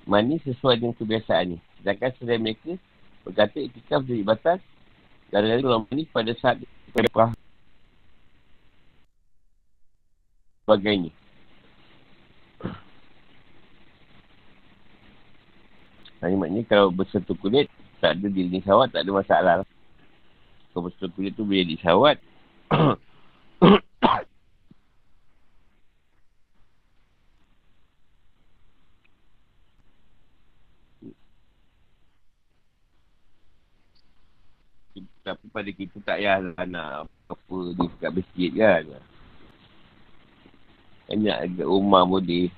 Mani sesuai dengan kebiasaan ini. Sedangkan selain mereka berkata etikap jadi batas dan dari keluar mani pada saat pada sebagainya. Ini maknanya kalau bersentuh kulit, tak ada diri sawat, tak ada masalah. Kalau bersentuh kulit tu boleh disawat. Pada kita tak payah lah nak apa ni kat masjid kan. Banyak dekat rumah boleh.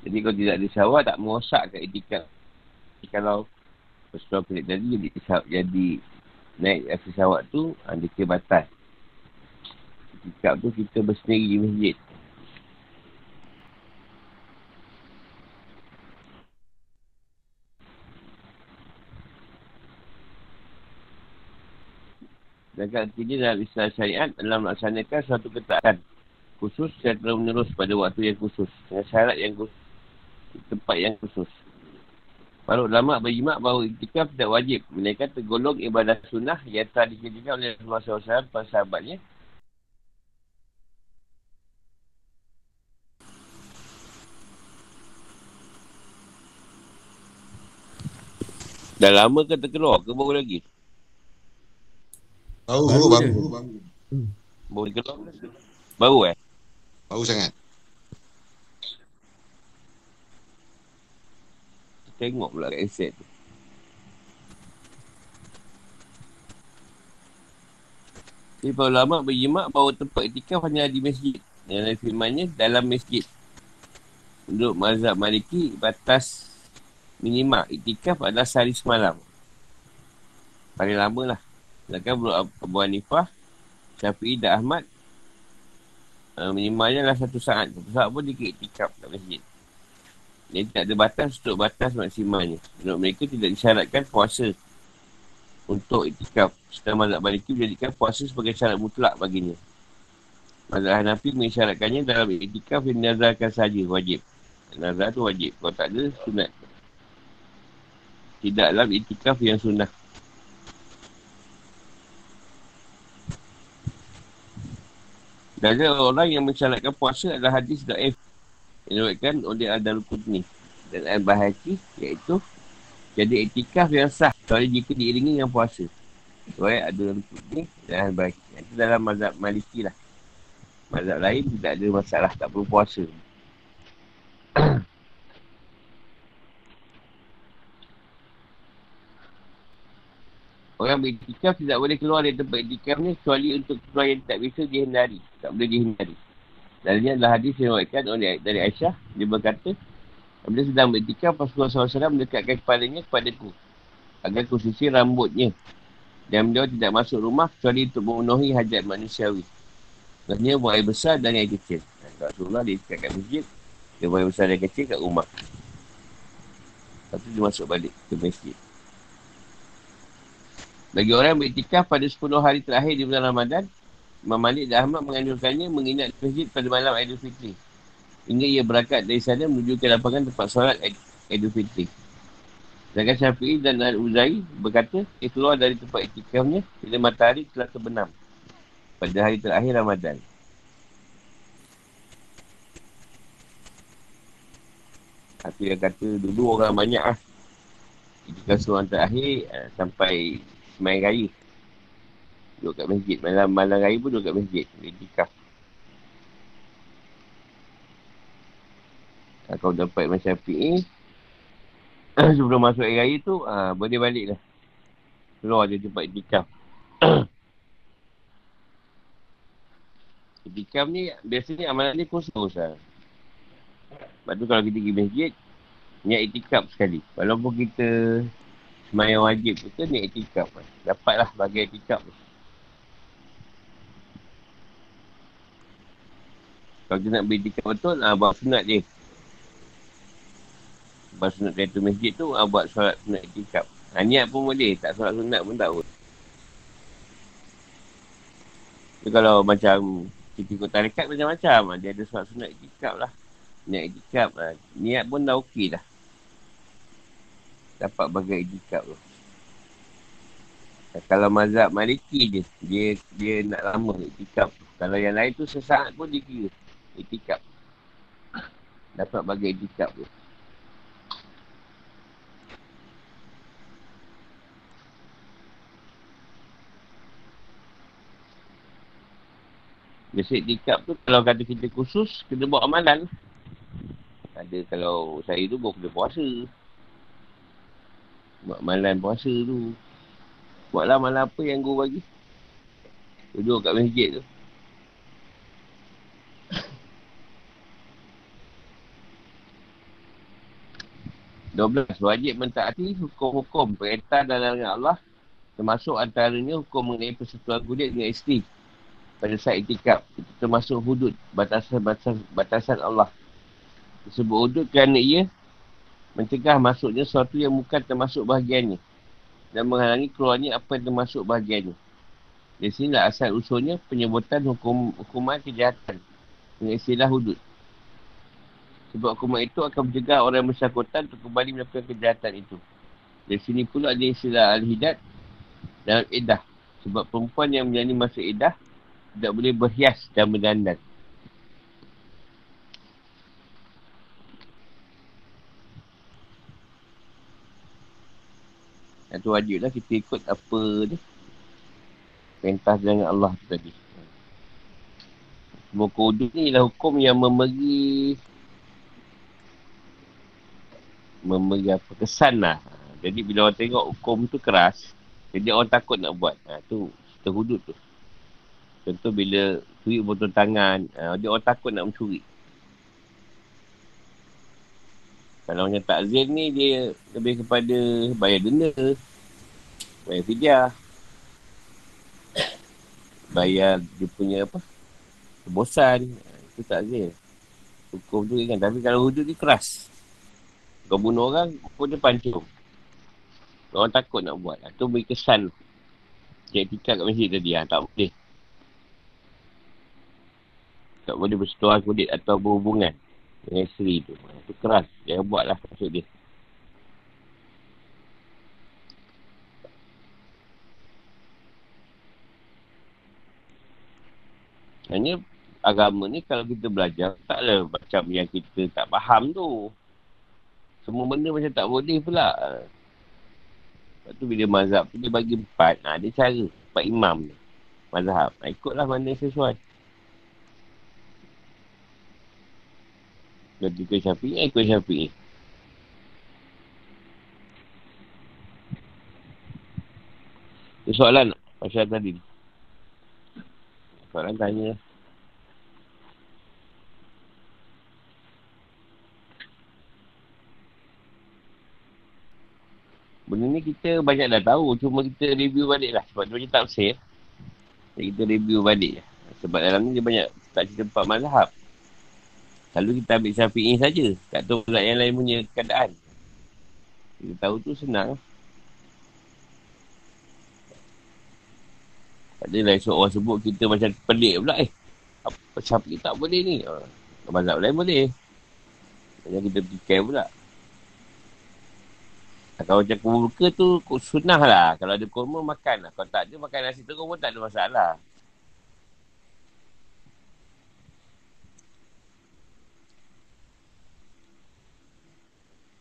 Jadi kalau tidak ada syawat, tak merosakkan etikat. Kalau persoalan kulit tadi jadi, jadi naik rasa syawat tu, ada ha, batas. Etikat tu kita bersendiri di masjid. Dan artinya dalam istilah syariat dalam melaksanakan suatu ketaatan khusus secara menerus pada waktu yang khusus dengan syarat yang khusus tempat yang khusus. Para ulama berjimat bahawa itikaf tidak wajib. Mereka tergolong ibadah sunnah yang telah dikerjakan oleh Rasulullah SAW para sahabatnya. Dah lama ke terkeluar ke baru lagi? Baru, baru, baru. Baru, baru keluar Baru eh? Baru sangat. Tengok pula kat aset tu. Jadi para ulama berjimat bahawa tempat itikaf hanya di masjid. Yang lain firmannya dalam masjid. Untuk mazhab maliki, batas minimal itikaf adalah sehari semalam. Paling lama lah. Sedangkan Abu Hanifah, Syafi'i dan Ahmad, uh, minimalnya lah satu saat. Satu saat pun dia itikaf kat masjid. Dia tak ada batas untuk batas maksimalnya. Menurut mereka tidak disyaratkan puasa untuk itikaf. Setelah mazhab baliki menjadikan puasa sebagai syarat mutlak baginya. Mazhab Hanafi mengisyaratkannya dalam itikaf yang nazarkan saja wajib. Nazar tu wajib. Kalau tak ada, sunat. Tidak dalam itikaf yang sunnah. Dan orang yang mensyaratkan puasa adalah hadis da'if Diriwayatkan oleh Al-Darul Qudni dan Al-Bahaki iaitu jadi etikaf yang sah kecuali jika diiringi dengan puasa. Riwayat Al-Darul Qudni dan Al-Bahaki. Itu dalam mazhab Maliki lah. Mazhab lain tidak ada masalah, tak perlu puasa. (clears throat) Orang beriktikaf tidak boleh keluar dari tempat iktikafnya kecuali untuk keluar yang tak bisa dihindari. Tak boleh dihindari. Dan ini adalah hadis yang diwakilkan oleh dari Aisyah. Dia berkata, Apabila sedang bertikam, Rasulullah SAW mendekatkan kepalanya kepada ku. Agar ku sisir rambutnya. Dan beliau tidak masuk rumah kecuali untuk memenuhi hajat manusiawi. Maksudnya buang air besar dan air kecil. Rasulullah dia dekatkan masjid. Dia buang air besar dan air kecil kat rumah. Lepas tu dia masuk balik ke masjid. Bagi orang yang beriktikaf pada 10 hari terakhir di bulan Ramadan, Imam Malik dan Ahmad menganjurkannya menginap di masjid pada malam Aidil Fitri. Hingga ia berangkat dari sana menuju ke lapangan tempat solat Aidil Fitri. Sedangkan Syafi'i dan Al-Uzai berkata, ia keluar dari tempat itikafnya bila matahari telah terbenam pada hari terakhir Ramadan. Aku yang kata dulu orang banyak lah. Itikaf seorang terakhir uh, sampai semain raya. Duduk kat masjid. Malam, malam raya pun duduk kat masjid. Itikaf. Kalau dapat macam Syafi'i, (clears throat) sebelum masuk air raya tu, ha, boleh balik lah. Keluar dia tempat itikaf. itikaf (clears throat) ni, biasanya amalan ni khusus lah. Sebab tu kalau kita pergi masjid, niat itikaf sekali. Walaupun kita semayang wajib tu kan niat itikaf. Dapatlah bagian itikaf tu. Kalau kita nak beritikaf betul, ha, buat sunat dia. Buat sunat dari tu masjid tu, ha, buat solat sunat itikaf. Ha, niat pun boleh, tak solat sunat pun tak pun. kalau macam kita ikut tarikat macam-macam. Dia ada solat sunat itikaf lah. Niat itikaf lah. Niat pun dah okey dah. Dapat bagai itikaf tu. Kalau mazhab maliki je, dia dia nak lama itikaf tu. Kalau yang lain tu sesaat pun dia kira itikaf. Dapat bagai itikaf tu. Biasa itikaf tu kalau kata kita khusus, kena buat amalan. Ada kalau saya tu buat kena puasa. Buat malam puasa tu. Buatlah malam apa yang guru bagi. Duduk kat masjid tu. Dua belas, wajib mentaati hukum-hukum perintah dalam Allah termasuk antaranya hukum mengenai persetujuan kulit dengan isteri pada saat itikaf termasuk hudud batasan-batasan batasan Allah Disebut udut kerana ia mencegah masuknya sesuatu yang bukan termasuk bahagiannya dan menghalangi keluarnya apa yang termasuk bahagiannya. Di sinilah asal usulnya penyebutan hukum hukuman kejahatan dengan istilah hudud. Sebab hukuman itu akan mencegah orang yang bersangkutan untuk kembali melakukan kejahatan itu. Di sini pula ada istilah al-hidad dan edah. Sebab perempuan yang menjalani masa edah tidak boleh berhias dan berdandan. Yang tu wajib lah kita ikut apa ni. Perintah dengan Allah tu tadi. Semua kodus ni ialah hukum yang memberi memberi apa kesan lah. Jadi bila orang tengok hukum tu keras, jadi orang takut nak buat. Ha, tu terhudud tu. Contoh bila curi botol tangan, ha, dia orang takut nak mencuri. Kalau macam takzir ni dia lebih kepada bayar denda. Bayar fidyah. Bayar dia punya apa? Kebosan. Itu takzir. Hukum tu kan. Tapi kalau hudud ni keras. Kau bunuh orang, pun dia pancung. Orang takut nak buat. Itu beri kesan. Cik tikat kat masjid tadi. Ha, tak boleh. Tak boleh bersetuah kulit atau berhubungan dengan isteri tu. Itu keras. Jangan buat lah maksud dia. Hanya agama ni kalau kita belajar taklah macam yang kita tak faham tu. Semua benda macam tak boleh pula. Lepas tu bila mazhab tu dia bagi empat. Ha, dia cara. Empat imam ni. Mazhab. Ha, ikutlah mana yang sesuai. Ikut syafi'i, ikut syafi'i. Itu soalan pasal tadi. Soalan tanya. Benda ni kita banyak dah tahu. Cuma kita review balik lah. Sebab tu macam. Jadi kita review balik lah. Sebab dalam ni dia banyak tak cerita empat mazhab. Lalu kita ambil syafi'i saja. Tak tahu pula yang lain punya keadaan. Kita tahu tu senang. Tak adalah esok orang sebut kita macam pelik pula eh. Apa kita tak boleh ni? Uh, mazhab lain boleh. Macam kita fikir pula. Kalau macam kurma tu sunnah lah. Kalau ada kurma makan lah. Kalau tak ada makan nasi terus pun tak ada masalah.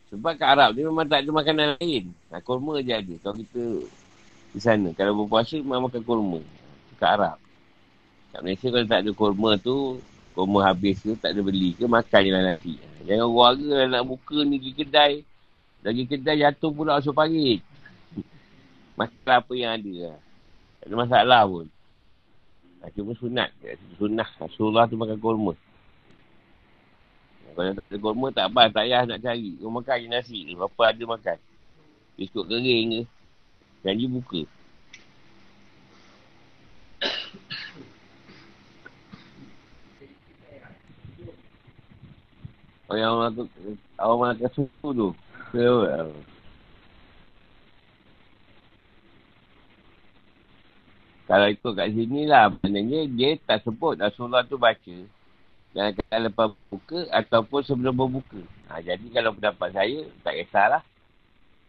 Sebab kat Arab ni memang tak ada makanan lain. Ha, kurma je ada. Kalau kita di sana. Kalau berpuasa memang makan kurma. Kat Arab. Kat Malaysia kalau tak ada kurma tu, kurma habis tu tak ada beli ke, makan je lah nanti. Jangan warga nak buka ni di kedai. Lagi kedai jatuh pula masuk parit. (laughs) Makan apa yang ada lah. Tak ada masalah pun. Cuma sunat. Sunnah. Rasulullah tu makan kurma. Kalau tak ada kurma tak apa, tak payah nak cari. Kau makan je nasi. Apa ada makan. Biskut kering ke. Janji buka. Oh yang orang tu, orang makan susu tu. Kalau ikut kat sini lah, maknanya dia tak sebut Rasulullah tu baca. Jangan kata lepas buka ataupun sebelum berbuka. Ha, jadi kalau pendapat saya, tak kisahlah.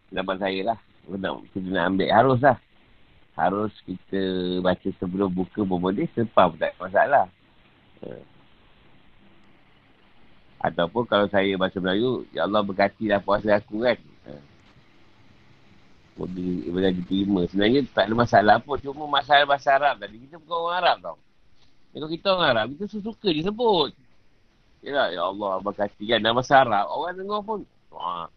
Pendapat saya lah. Kita nak ambil harus lah. Harus kita baca sebelum buka pun boleh. Sepah pun tak masalah. Ha. Ataupun kalau saya bahasa Melayu, Ya Allah berkatilah puasa aku kan. Ha. Boleh, boleh diterima. Sebenarnya tak ada masalah pun. Cuma masalah bahasa Arab tadi. Kita bukan orang Arab tau. Kalau kita orang Arab, kita suka disebut. Yalah, ya Allah, berkati kan. Dalam bahasa Arab, orang dengar pun. Wah.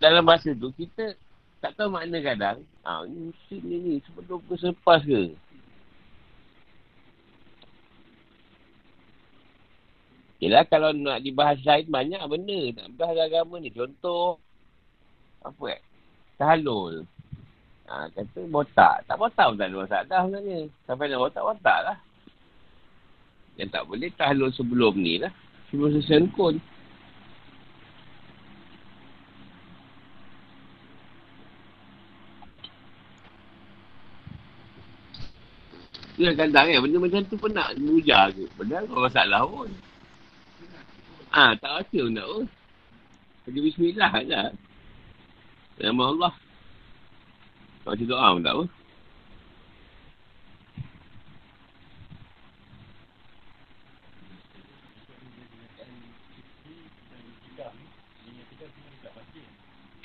Dalam bahasa tu, kita tak tahu makna kadang. Ha, ni mesti ni ni, sebelum ke selepas ke? Yelah, kalau nak dibahas lain, banyak benda. Nak bahas agama ni. Contoh, apa eh? Tahalul. Ha, kata botak. Tak botak pun tak ada masalah sebenarnya. Sampai nak botak, botak lah. Yang tak boleh tahlul sebelum ni lah. Sebelum selesai rukun. Itu yang kadang kan, benda macam tu pun nak ke. Padahal kau masalah pun. Ah, ha, tak rasa pun nak pun. Pergi bismillah je. Nama Allah. Baca doa pun tak apa.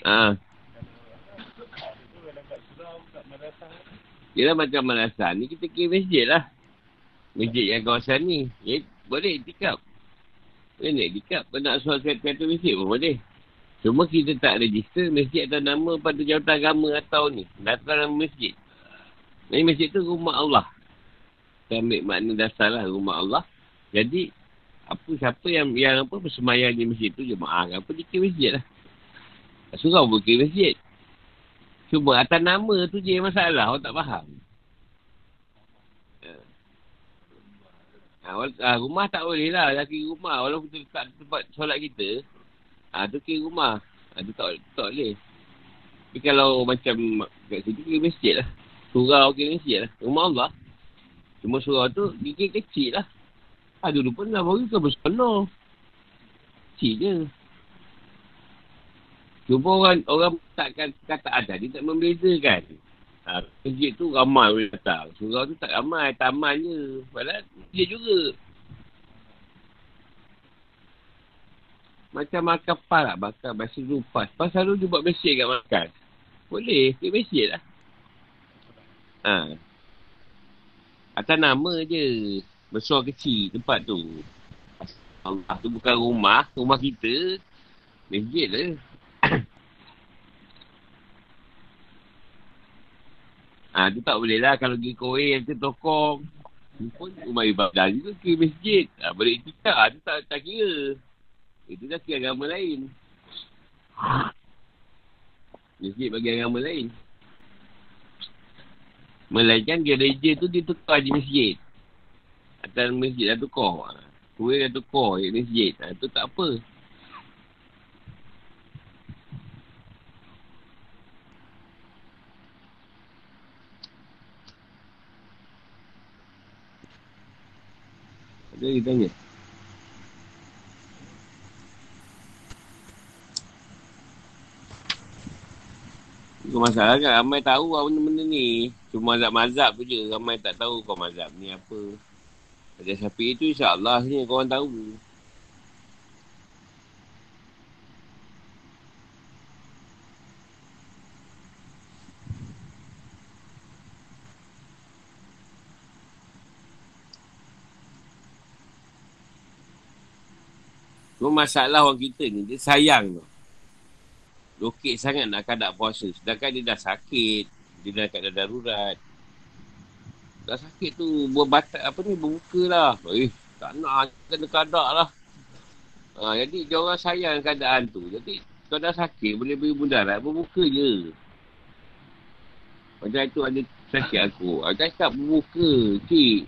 Ha. Yelah macam malasan ni kita kira masjid lah. Masjid yang kawasan ni. Ya, boleh tikap. Boleh nak tikap. Kau nak suara kata masjid pun boleh. Cuma kita tak register masjid atau nama pada jawatan agama atau ni. Datang nama masjid. Ini masjid tu rumah Allah. Kita ambil makna dasar lah rumah Allah. Jadi, apa siapa yang yang apa bersemayang di masjid tu jemaah apa dia kira masjid lah. Surau pun kira masjid. Cuma atas nama tu je masalah. Orang tak faham. Ha, rumah tak boleh lah. Laki rumah. Walaupun kita letak tempat solat kita. Ha, tu kira rumah. Ha, tu tak, tak boleh. Tapi kalau macam kat situ kira masjid lah. Surau kira masjid lah. Rumah Allah. Cuma surau tu kira kecil lah. Ha, dulu pun dah baru ke bersepenuh. Kecil je. Cuma orang orang takkan kata ada dia tak membezakan. Ha, masjid tu ramai boleh datang. Surau tu tak ramai. Taman je. Padahal dia juga. Macam makan pas lah. Makan basi dulu pas. Pas selalu dia buat masjid kat makan. Boleh. Dia masjid lah. Ha. Atas nama je. Besar kecil tempat tu. Allah tu bukan rumah. Rumah kita. Masjid (coughs) lah. ha, tu tak boleh lah. Kalau pergi yang tu tokong. Pun rumah ibadah juga ke masjid. Ha, boleh. Ha, tu tak, tak kira. Itu dah ke agama lain. Dia sikit bagi agama lain. Melainkan gereja tu dia tukar di masjid. Atas masjid dah tukar. Kuih dah tukar di masjid. Ha, Itu tak apa. Ada Jadi tanya. Masalah kan, ramai tahu lah benda-benda ni. Cuma mazhab-mazhab tu je, ramai tak tahu kau mazhab ni apa. Ada sapi itu insyaAllah ni korang tahu. Cuma masalah orang kita ni, dia sayang tu. Lokit sangat nak kadak puasa. Sedangkan dia dah sakit. Dia dah kat darurat. Dah sakit tu, buat batat apa ni, berbuka lah. Eh, tak nak, kena kadak lah. Ha, jadi, dia orang sayang keadaan tu. Jadi, kau dah sakit, boleh beri mudarat, berbuka je. Macam itu ada sakit aku. Aku cakap berbuka, cik.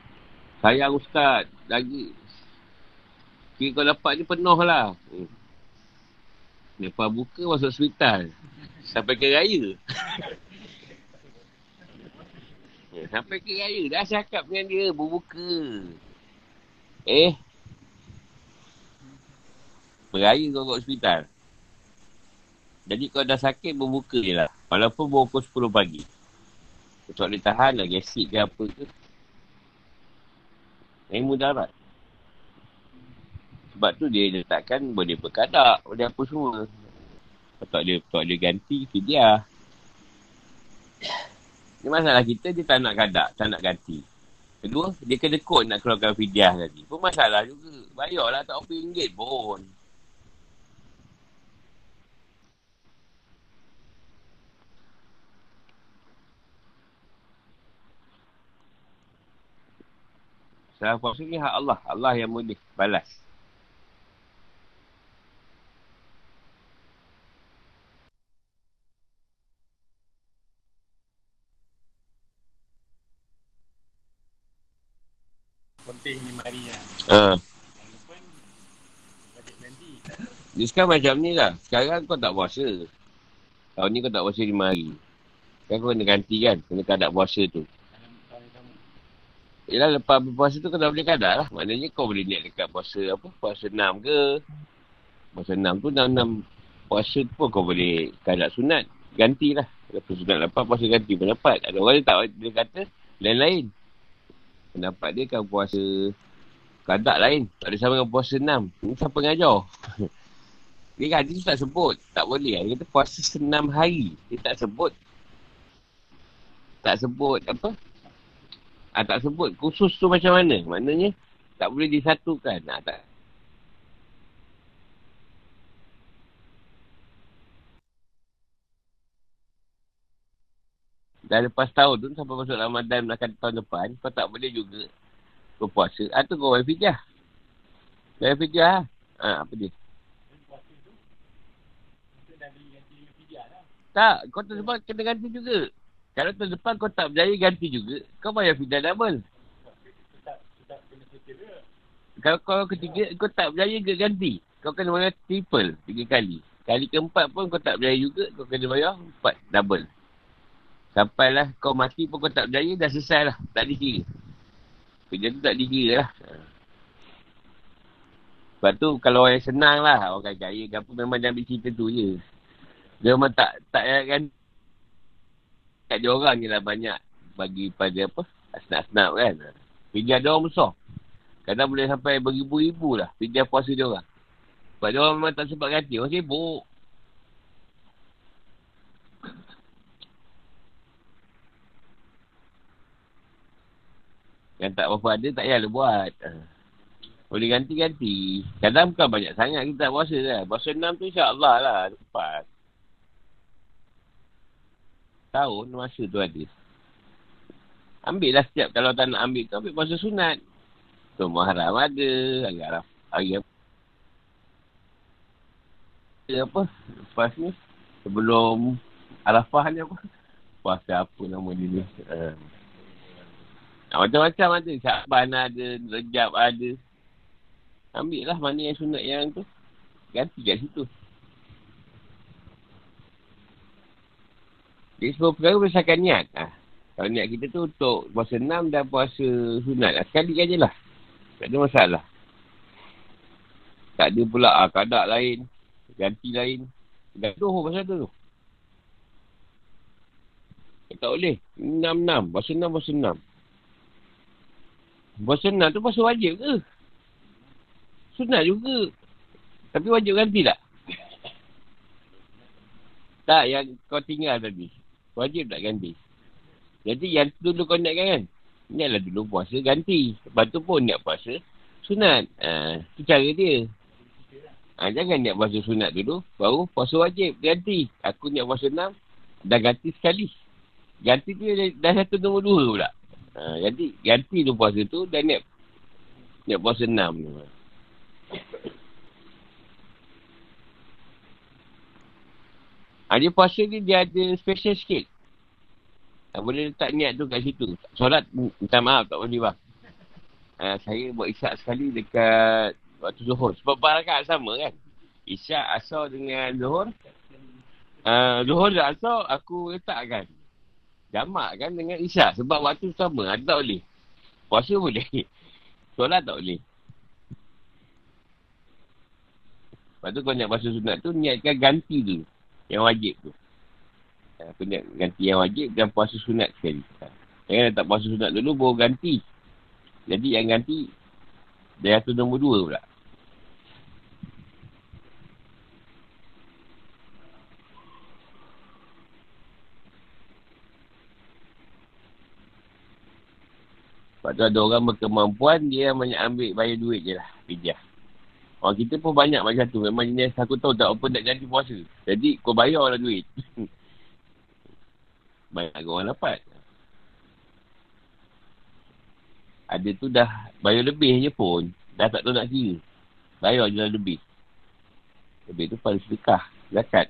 Sayang ustaz, lagi Kira kau dapat ni penuh lah. Hmm. Lepas buka masuk hospital. Sampai ke raya. (laughs) Sampai ke raya. Dah cakap dengan dia berbuka. Eh. Beraya kau kat hospital. Jadi kau dah sakit berbuka je lah. Walaupun pukul 10 pagi. Kau boleh tahan lah gasit ke apa ke. Ini mudarat. Sebab tu dia letakkan boleh berkadak, boleh apa semua. Tak ada, tak ada ganti, fidyah. Ini masalah kita, dia tak nak kadak, tak nak ganti. Kedua, dia kena kod nak keluarkan fidyah tadi. Pun masalah juga. Bayarlah tak RM1 pun. Salah puasa ni hak Allah. Allah yang boleh balas. Penting hari lah. Ha. Walaupun nanti. Dia sekarang macam ni lah. Sekarang kau tak puasa. Tahun ni kau tak puasa lima hari. Sekarang kau kena ganti kan. Kena kadak puasa tu. Yelah lepas berpuasa tu kau dah boleh kadak lah. Maknanya kau boleh niat dekat puasa apa. Puasa enam ke. Puasa enam tu enam-enam puasa tu pun kau boleh kadak sunat. Gantilah. Lepas sunat lepas puasa ganti pun dapat. Ada orang dia tak dia kata lain-lain. Pendapat dia kan puasa kadak lain. Tak ada sama dengan puasa enam. Ini siapa ngajar? (laughs) dia kan dia tak sebut. Tak boleh. Dia kata puasa senam hari. Dia tak sebut. Tak sebut apa? Ah, tak sebut khusus tu macam mana. Maknanya tak boleh disatukan. Ah, tak. Dah lepas tahun tu sampai masuk Ramadan akan tahun depan, kau tak boleh juga berpuasa. Atau kau bayar fidyah. Bayar fidyah lah. Ha, apa dia? Tak, kau tahun depan kena ganti juga. Kalau tahun depan kau tak berjaya ganti juga, kau bayar fidyah double. Kalau kau ketiga, kau tak berjaya ke ganti. Kau kena bayar triple, tiga kali. Kali keempat pun kau tak berjaya juga, kau kena bayar empat, double. Sampailah kau mati pun kau tak berjaya, dah selesai lah. Tak dikira. Kerja tu tak dikira lah. Sebab tu kalau orang yang senang lah, orang kaya ke apa, memang jangan ambil cerita tu je. Dia memang tak, tak kan, kat dia orang je lah banyak bagi pada apa, asnaf-asnaf kan. Kerja dia orang besar. Kadang boleh sampai beribu-ribu lah, kerja puasa dia orang. Sebab dia orang memang tak sempat ganti, orang sibuk. Yang tak apa ada, tak payah buat. Ha. Boleh ganti-ganti. Kadang bukan banyak sangat kita tak puasa lah. Puasa enam tu insyaAllah lah. Lepas. Tahun masa tu ada. Ambil lah setiap. Kalau tak nak ambil tu, ambil puasa sunat. Tu Muharram ada. Araf. Hari apa. apa. Lepas ni. Sebelum Arafah ni apa. Puasa apa nama dia ni. Uh. Macam-macam ada. Syakban ada. Rejab ada. Ambil lah mana yang sunat yang tu. Ganti kat situ. Jadi semua perkara berdasarkan niat. Ha. Kalau niat kita tu untuk puasa enam dan puasa sunat. Ha. Sekali je lah. Tak ada masalah. Tak ada pula ah, kadak lain. Ganti lain. Gaduh pasal tu. Tak boleh. Enam-enam. Bahasa enam, bahasa enam. Bahasa enam tu bahasa wajib ke? Sunat juga. Tapi wajib ganti tak? tak, yang kau tinggal tadi. Wajib tak ganti? Jadi yang dulu kau niatkan kan? Niatlah dulu puasa ganti. Lepas tu pun niat puasa. Sunat. Ha, tu cara dia. Ha, jangan niat puasa sunat dulu. Baru puasa wajib ganti. Aku niat puasa enam. Dah ganti sekali. Ganti tu dah, dah satu nombor dua pula. Ha, jadi ganti tu puasa tu dah niat niat puasa enam tu. Ha, dia puasa ni dia ada special sikit. Tak boleh letak niat tu kat situ. Solat, minta maaf tak boleh bang. Ha, saya buat isyak sekali dekat waktu zuhur. Sebab barakat sama kan. Isyak asal dengan zuhur. Uh, zuhur dan asal aku letakkan. Jamak kan dengan isyak. Sebab waktu sama. Ada tak boleh. Puasa boleh. (laughs) Solat tak boleh. Lepas tu kau nak puasa sunat tu, niatkan ganti dulu. Yang wajib tu. Aku nak ganti yang wajib dan puasa sunat sekali. Jangan letak puasa sunat dulu, baru ganti. Jadi yang ganti, dia tu nombor dua pula. Sebab tu ada orang berkemampuan, dia banyak ambil bayar duit je lah. Pijah. Orang kita pun banyak macam tu. Memang jenis aku tahu tak apa nak ganti puasa. Jadi kau bayar lah duit. (laughs) banyak orang dapat. Ada tu dah bayar lebih je pun. Dah tak tahu nak kira. Bayar je lah lebih. Lebih tu pada sedekah. Zakat.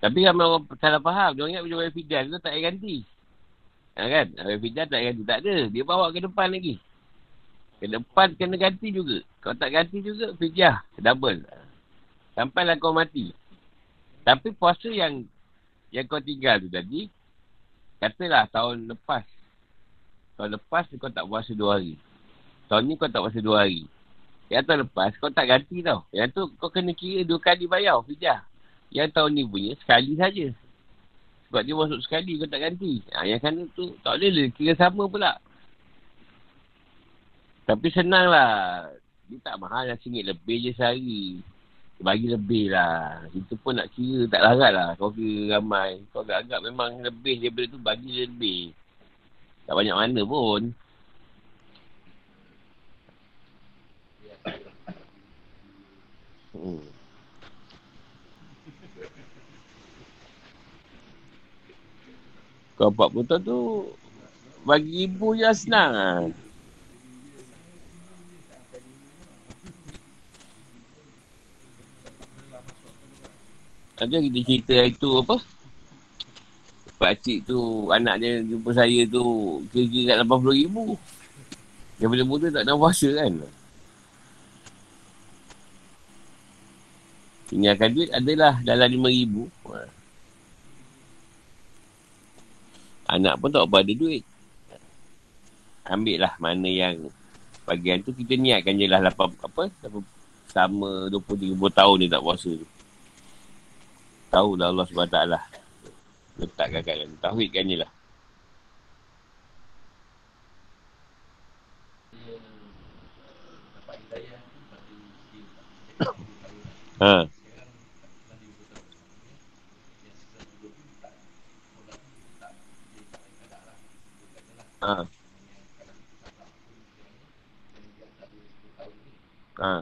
Tapi ramai orang salah faham. Dia ingat macam Fidan tu tak payah ganti. Ha, kan? Fidan tak payah ganti. Tak ada. Dia bawa ke depan lagi. Ke depan kena ganti juga. Kalau tak ganti juga, fijah. Double. Sampailah kau mati. Tapi puasa yang yang kau tinggal tu tadi, katalah tahun lepas. Tahun lepas kau tak puasa dua hari. Tahun ni kau tak puasa dua hari. Yang tahun lepas kau tak ganti tau. Yang tu kau kena kira dua kali bayar fijah. Yang tahun ni punya sekali saja. Sebab dia masuk sekali kau tak ganti. Ha, yang sana tu tak boleh lah. Kira sama pula. Tapi senang lah. Dia tak mahal lah singgit lebih je sehari. Bagi lebih lah. Kita pun nak kira tak larat lah. Kau kira ramai. Kau agak-agak memang lebih daripada tu bagi lebih. Tak banyak mana pun. Hmm. Empat puluh tahun tu bagi ibu je senang lah. Ada kita cerita itu apa? Pakcik tu, anak dia jumpa saya tu, kira-kira kat RM80,000. Yang muda tak nak puasa kan? Tinggalkan duit adalah dalam RM5,000. Anak pun tak apa ada duit. Ambil lah mana yang bagian tu kita niatkan je lah 8, apa, sama 20-30 tahun ni tak puasa tu. Tahu lah Allah SWT letakkan kat Tauhidkan je lah. Ha. Ha. Ha.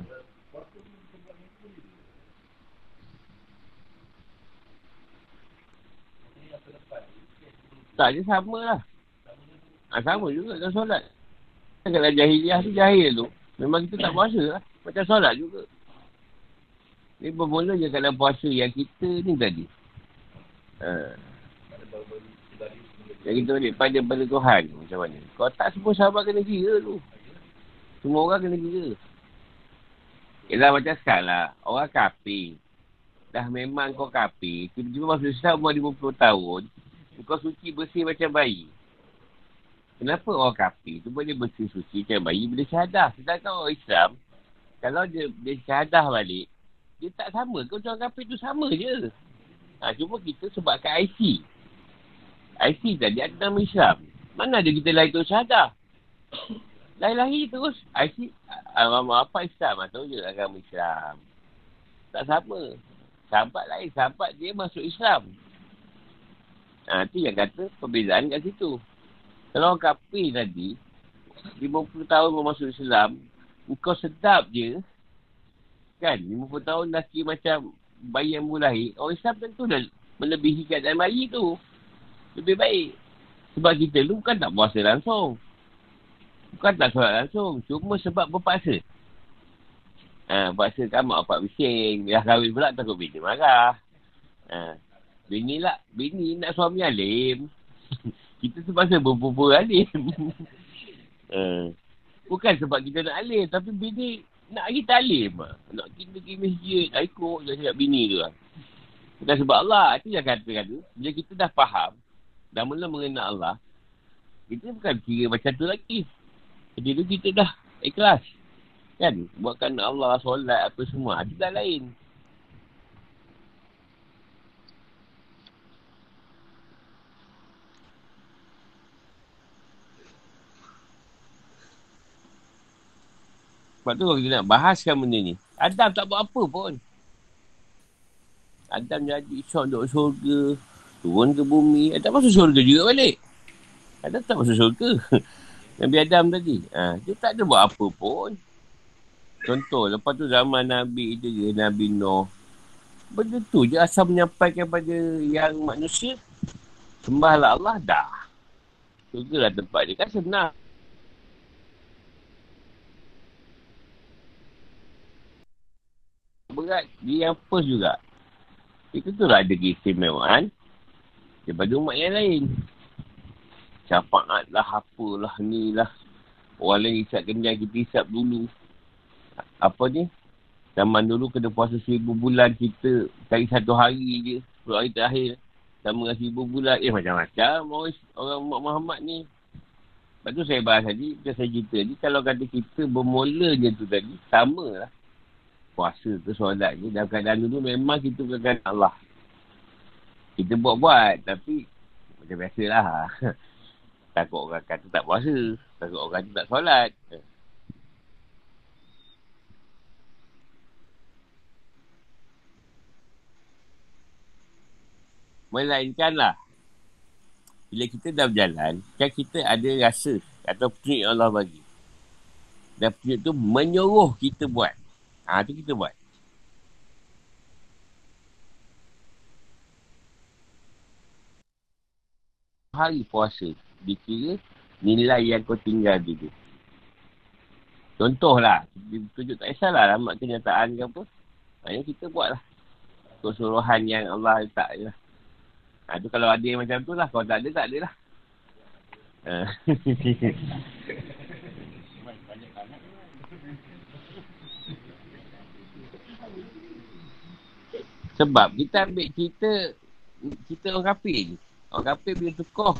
Tak, dia sama lah. Ha, sama juga dengan solat. Kalau jahiliah tu jahil tu, memang kita tak puasa lah. Macam solat juga. Ni bermula je kalau puasa yang kita ni tadi. Ha. Yang kita balik pada pada Tuhan macam mana. Kalau tak semua sahabat kena kira tu. Semua orang kena kira. Yelah macam sekarang lah. Orang kafir. dah memang kau kafir, tiba-tiba masuk Islam umur 50 tahun, kau suci bersih macam bayi. Kenapa orang kafir tu boleh bersih suci macam bayi bila syahadah? Sedangkan orang Islam, kalau dia, dia syahadah balik, dia tak sama ke orang kafir tu sama je. Ha, cuma kita sebabkan IC. IC tadi ada nama Islam. Mana ada kita lahir tu syahadah? Lahir-lahir terus. IC, agama apa Islam? Tahu je agama Islam. Tak sama. Sahabat lain. Sahabat dia masuk Islam. Ha, tu yang kata perbezaan kat situ. Kalau orang kafir tadi, 50 tahun masuk Islam, kau sedap je, kan? 50 tahun dah kira macam bayi yang lahir, orang Islam tentu dah melebihi keadaan bayi tu. Lebih baik. Sebab kita lu bukan tak puasa langsung. Bukan tak solat langsung. Cuma sebab berpaksa. Ha, paksa kan mak bapak bising. Dah kahwin pula takut bini marah. Ha, bini lah. Bini nak suami alim. (laughs) kita terpaksa berpupur alim. uh, (laughs) bukan sebab kita nak alim, tapi bini nak kita alim. Nak kita pergi masjid, dah ikut cakap bini tu lah. Bukan sebab Allah, itu yang kata-kata. Bila kita dah faham, dah mula mengenal Allah, kita bukan kira macam tu lagi. Jadi tu kita dah ikhlas. Kan? Buatkan Allah, solat, apa semua. Itu dah lain. Sebab tu kita nak bahaskan benda ni. Adam tak buat apa pun. Adam jadi syok duduk syurga. Turun ke bumi. Adam masuk syurga juga balik. Adam tak masuk syurga. (laughs) Nabi Adam tadi. Ha, dia tak ada buat apa pun. Contoh, lepas tu zaman Nabi je, Nabi Noh. Benda tu je asal menyampaikan pada yang manusia. Sembahlah Allah, dah. Syurga lah tempat dia. Kan senang. berat dia yang first juga. Itu tu lah ada keistimewaan daripada umat yang lain. Syafaat lah, apalah, ni lah. Orang lain isap kenyang, kita isap dulu. Apa ni? Zaman dulu kena puasa seribu bulan, kita cari satu hari je. Sepuluh hari terakhir. Sama dengan seribu bulan. Eh, macam-macam orang, Umat Muhammad ni. Lepas tu saya bahas tadi, macam saya cerita ni, kalau kata kita bermulanya tu tadi, sama lah puasa tu solat ni dalam keadaan dulu memang kita bukan Allah. Kita buat-buat tapi macam biasa lah. (laughs) takut orang kata tak puasa. Takut orang kata tak solat. Melainkan lah. Bila kita dah berjalan, kan kita ada rasa atau petunjuk Allah bagi. Dan petunjuk tu menyuruh kita buat. Ha, tu kita buat. Hari puasa dikira nilai yang kau tinggal dulu. Contohlah, tunjuk tak kisahlah alamat kenyataan ke apa. Hanya kita buat lah. Kesuruhan yang Allah letak je lah. Ha, tu kalau ada yang macam tu lah. Kalau tak ada, tak ada lah. Ha. (laughs) Sebab kita ambil cerita kita orang kafir ni. Orang kafir bila tukar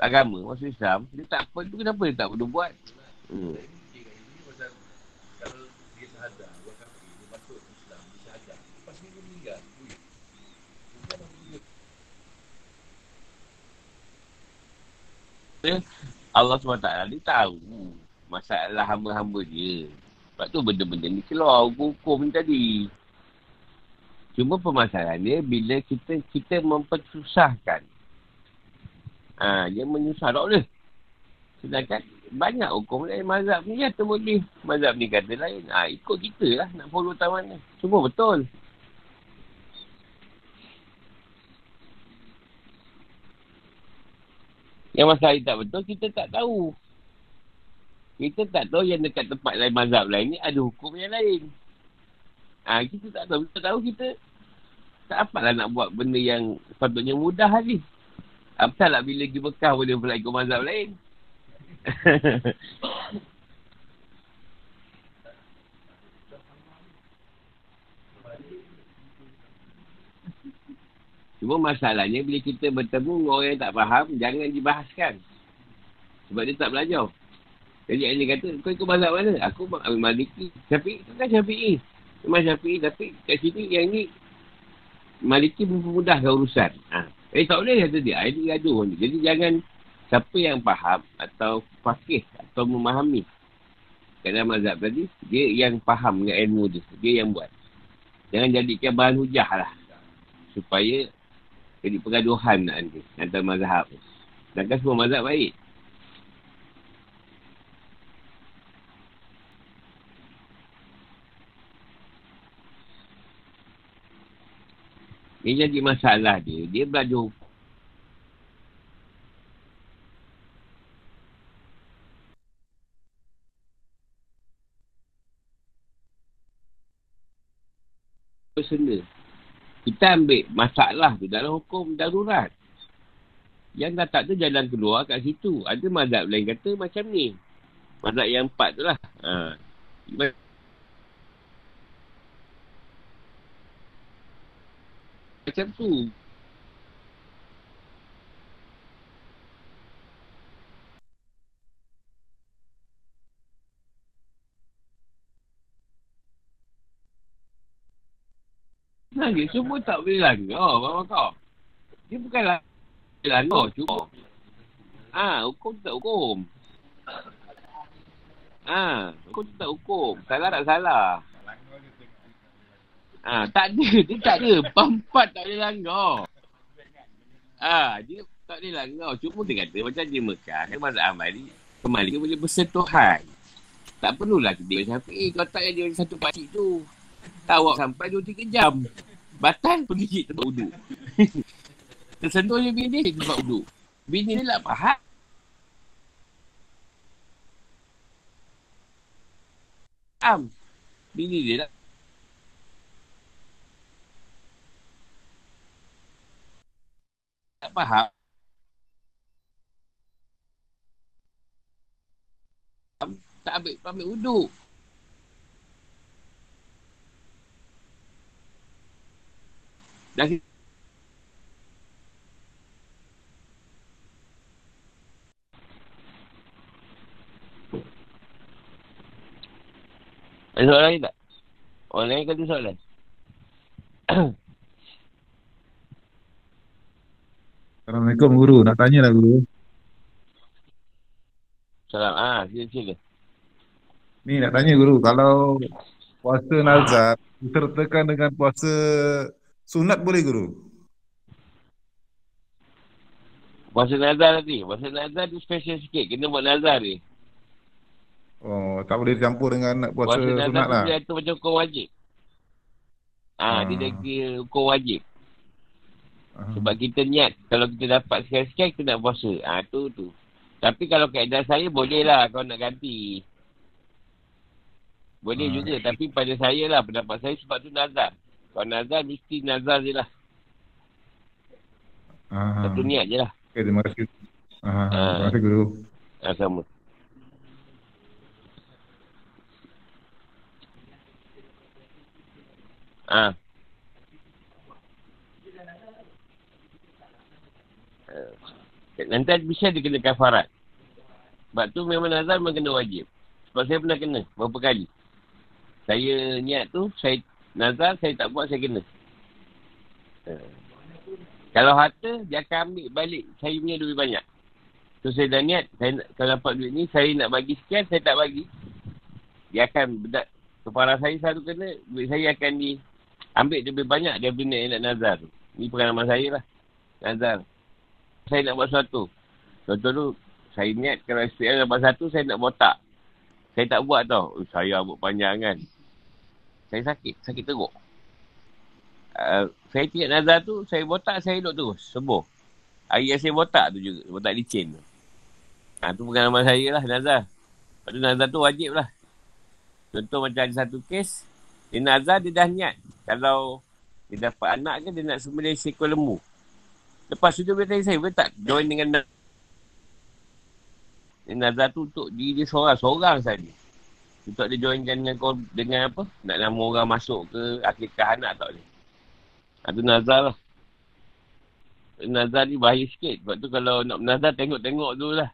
agama masuk Islam, dia tak apa tu kenapa dia tak perlu buat? Hmm. Allah SWT dia tahu masalah hamba-hamba dia. Sebab tu benda-benda ni keluar hukum-hukum ni tadi. Cuma permasalahan dia bila kita kita mempersusahkan. Ha, dia menyusah tak boleh. Sedangkan banyak hukum lain mazhab ni kata boleh. Mazhab ni kata lain. Ha, ikut kita lah nak follow taman ni. Semua betul. Yang masalah tak betul, kita tak tahu. Kita tak tahu yang dekat tempat lain mazhab lain ni ada hukum yang lain. Ha, kita tak tahu. Kita tahu kita tak apalah nak buat benda yang sepatutnya mudah lagi. Apa lah bila pergi Mekah boleh pula ikut mazhab lain. (laughs) Cuma masalahnya bila kita bertemu orang yang tak faham, jangan dibahaskan. Sebab dia tak belajar. Jadi dia kata, kau ikut mazhab mana? Aku ambil Maliki. Syafi'i tu kan Syafi'i. Memang Syafi'i tapi kat sini yang ni Maliki mempermudahkan urusan. Ha. Eh tak boleh kata dia. Ini gaduh ni. Jadi jangan siapa yang faham atau fakih atau memahami dalam mazhab tadi, dia yang faham dengan ilmu dia. Dia yang buat. Jangan jadikan bahan hujah lah. Supaya jadi pergaduhan nak nanti. Antara mazhab. Sedangkan semua mazhab baik. Ini jadi masalah dia. Dia belajar hukum. Personal. Kita ambil masalah tu dalam hukum darurat. Yang dah tak tu jalan keluar kat situ. Ada mazhab lain kata macam ni. Mazhab yang empat tu lah. Ha. Macam tu. Dia semua tak boleh langgar, bapa kau. Dia bukanlah langgar, cuma. Ah, hukum tak hukum. Ah, hukum tak hukum. Salah tak salah. Ah, tak ada. Dia tak ada. (laughs) Pampat tak boleh langgar. Ah, dia tak boleh langgar. Cuma dia kata macam dia Mekah. Kan masa Amali, kembali dia boleh bersentuhan. Tak perlulah kita sampai, eh kau tak ada satu pakcik tu. Tawak sampai 2-3 jam. Batal pergi cik tempat uduk. (laughs) Tersentuh je bini dia tempat uduk. Bini dia lah faham. Faham. Bini dia lah. Faham. Tak ambil, ambil uduk. Dah Ada soalan lagi tak? Orang lain kata soalan. (coughs) Assalamualaikum Guru. Nak tanya lah Guru. Salam. Ah, sila sila. Ni nak tanya Guru. Kalau puasa nazar disertakan dengan puasa sunat boleh Guru? Puasa nazar tadi. Puasa nazar tu special sikit. Kena buat nazar ni. Oh, tak boleh dicampur dengan nak puasa, Puasa nazar sunat lah. dia tu macam hukum wajib. Ah, Ah. dia dah kira hukum wajib. Sebab kita niat. Kalau kita dapat sekali-sekali, kita nak puasa. Ah, tu tu. Tapi kalau kaedah saya, boleh lah kau nak ganti. Boleh Ah. juga. Tapi pada saya lah, pendapat saya sebab tu nazar. Kalau nazar, mesti nazar je lah. Ah. Satu niat je lah. Okay, terima kasih. Ah. Terima kasih Guru. Ah, sama. Ah. Eh, Nanti bisa dia kena kafarat. Sebab tu memang nazar memang kena wajib. Sebab saya pernah kena berapa kali. Saya niat tu, saya nazar, saya tak buat, saya kena. Eh. Kalau harta, dia akan ambil balik saya punya duit banyak. So saya dah niat, saya nak, kalau dapat duit ni, saya nak bagi sekian, saya tak bagi. Dia akan, bedak, kepala saya selalu kena, duit saya akan di ambil lebih banyak daripada nak nazar tu. Ni pengalaman saya lah. Nazar. Saya nak buat sesuatu. Contoh tu, saya niat kalau SPM dapat satu, saya nak botak. Saya tak buat tau. Oh, saya buat panjang kan. Saya sakit. Sakit teruk. Uh, saya tiap nazar tu, saya botak, saya elok terus. Sembuh. Hari yang saya botak tu juga. Botak licin tu. Ha, tu pengalaman saya lah, nazar. Lepas tu nazar tu wajib lah. Contoh macam ada satu kes, dia nazar, dia dah niat. Kalau dia dapat anak ke, dia nak sembelih seekor lembu. Lepas tu dia bertanya saya, boleh tak join dengan nazar tu untuk diri dia seorang, seorang saja. Untuk dia joinkan dengan kau dengan apa? Nak nama orang masuk ke akikah anak tak boleh. Ha, tu nazar lah. nazar ni bahaya sikit. Sebab tu kalau nak nazar tengok-tengok dulu lah.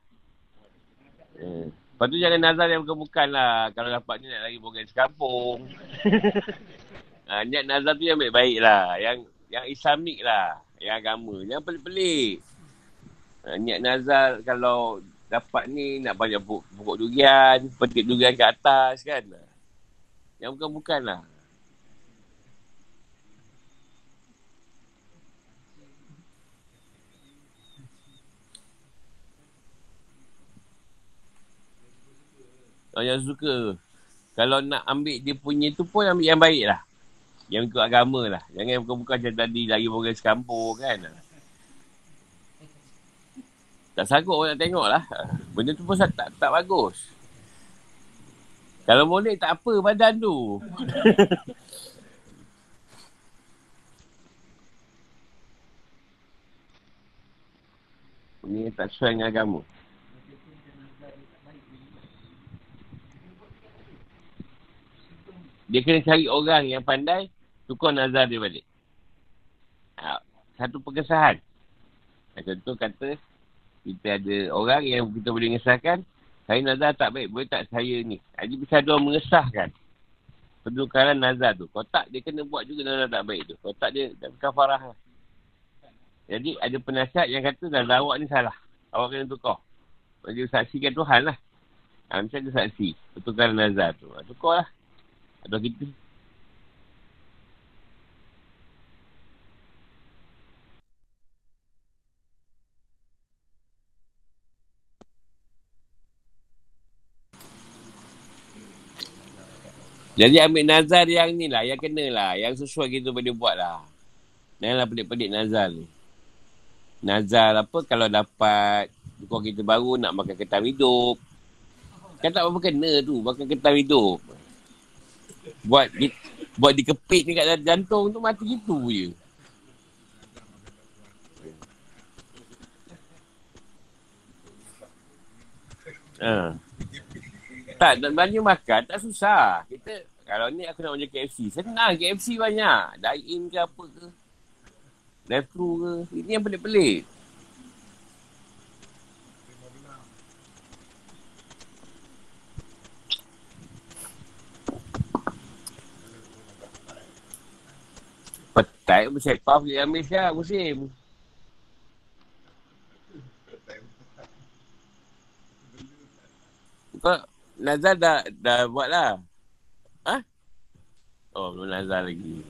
Eh. Lepas tu jangan nazar yang bukan-bukan lah. Kalau dapat ni nak lagi bogan sekampung. (laughs) ha, niat nazar tu yang baik-baik lah. Yang yang islamik lah. Yang agama. Yang pelik-pelik. Ha, niat nazar kalau dapat ni nak banyak pokok durian. Petik durian ke atas kan. Yang bukan-bukan lah. Orang yang suka. Kalau nak ambil dia punya tu pun ambil yang baik lah. Yang ikut agama lah. Jangan bukan-bukan macam tadi lagi orang sekampur kan. Tak sanggup orang nak tengok lah. Benda tu pun tak, tak bagus. Kalau boleh tak apa badan tu. Ini tak sesuai dengan agama. Dia kena cari orang yang pandai tukar nazar dia balik. Ha, satu pengesahan. Ha, contoh kata kita ada orang yang kita boleh mengesahkan saya nazar tak baik, boleh tak saya ni. Jadi bisa orang mengesahkan penukaran nazar tu. Kalau tak, dia kena buat juga nazar tak baik tu. Kalau tak, dia tak kafarah. Jadi ada penasihat yang kata nazar awak ni salah. Awak kena tukar. Dia saksikan Tuhan lah. Ha, macam dia saksi. Pertukaran nazar tu. Ha, tukar lah. Atau kita Jadi ambil nazar yang ni lah, yang kena lah, yang sesuai kita boleh buat lah. Janganlah pelik-pelik nazar ni. Nazar apa kalau dapat kau kita baru nak makan ketam hidup. Kan tak apa kena tu, makan ketam hidup buat di, buat dikepit ni kat jantung tu mati gitu je. Ha. Tak, nak belanja makan tak susah. Kita, kalau ni aku nak belanja KFC. Senang KFC banyak. Dine-in ke apa ke. Drive-thru ke. Ini yang pelik-pelik. Petai macam kau pergi ambil siap musim. Kau Nazar dah, dah buat lah. Ha? Oh, belum Nazar lagi.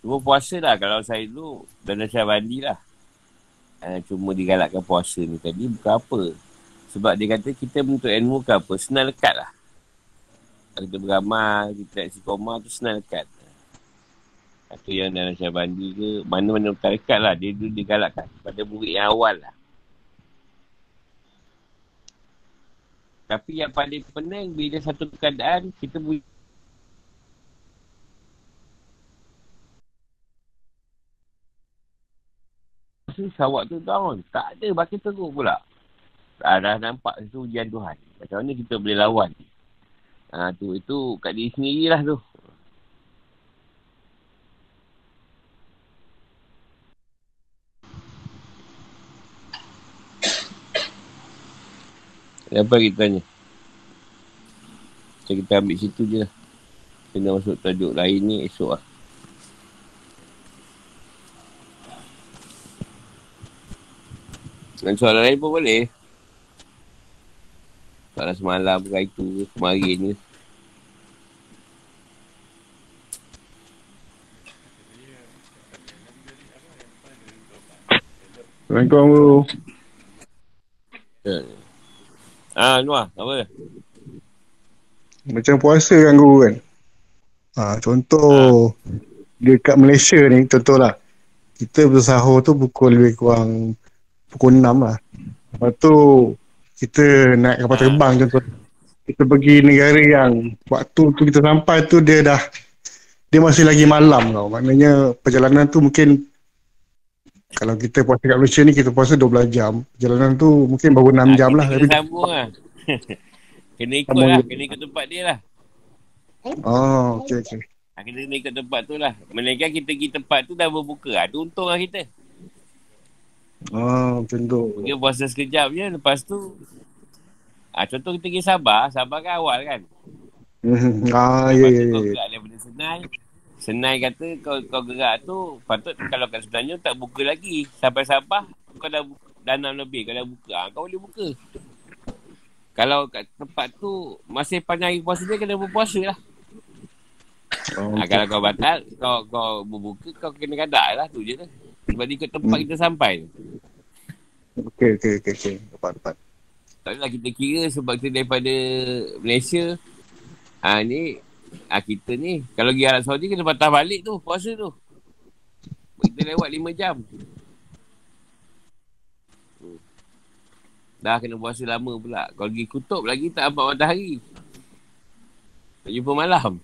Cuma puasa lah kalau saya dulu dan saya bandi lah. Uh, cuma digalakkan puasa ni tadi bukan apa. Sebab dia kata kita menuntut ilmu ke apa, senang lekat lah. Kalau kita beramal, kita nak koma tu senang lekat. Atau yang dalam saya bandi ke, mana-mana bukan lekat lah. Dia dulu digalakkan pada murid yang awal lah. Tapi yang paling penting bila satu keadaan kita boleh sawak tu down. Tak ada baki teruk pula. Dah, dah nampak itu ujian Tuhan. Macam mana kita boleh lawan. Ha, tu, itu kat diri sendiri lah tu. Apa kita tanya? Macam kita ambil situ je lah. Kena masuk tajuk lain ni esok lah. Dan soalan lain pun boleh. Soalan semalam ke itu, kemarin ni. Assalamualaikum Guru. Ya. Ah, Nuah, apa? Macam puasa kan Guru kan? Ha, contoh ha. dekat Malaysia ni contohlah. Kita bersahur tu pukul lebih kurang pukul 6 lah. Lepas tu kita naik kapal terbang contoh. Kita pergi negara yang waktu tu kita sampai tu dia dah dia masih lagi malam tau. Maknanya perjalanan tu mungkin Kalau kita puasa kat Malaysia ni kita puasa 12 jam. Perjalanan tu mungkin baru 6 jam lah. Ah, Kita Tapi kena sambung lah. (laughs) kena ikut lah. Kena ikut tempat dia lah. Oh, okey okey. Ha, kita kena ikut tempat tu lah. Melainkan kita pergi tempat tu dah berbuka. Tu untung lah kita. Oh, macam tu. Mungkin puasa sekejap je. Lepas tu. Ha, contoh kita pergi Sabah. Sabah kan awal kan. (laughs) Ah, Lepas ya tu ya kau ya. gerak daripada Senai. Senai kata kau kau gerak tu. Patut kalau kat sebenarnya tak buka lagi. Sampai Sabah. Kau dah bu- dah enam lebih. Kau dah buka. Ha, kau boleh buka. Kalau kat tempat tu masih panjang hari puasa dia kena berpuasa lah. Oh, Ha, kalau kau batal, kau kau berbuka, kau kena kadak lah tu je lah. Sebab dia ikut tempat Hmm. kita sampai tu. Okey okey okey okey. Dapat dapat. Tak adalah kita kira sebab kita daripada Malaysia. Ha ni, ha, kita ni, kalau pergi Arab Saudi kena patah balik tu, puasa tu. Kita lewat 5 jam. Hmm. Dah kena puasa lama pula. Kalau pergi kutub lagi tak nampak matahari. Tak jumpa malam.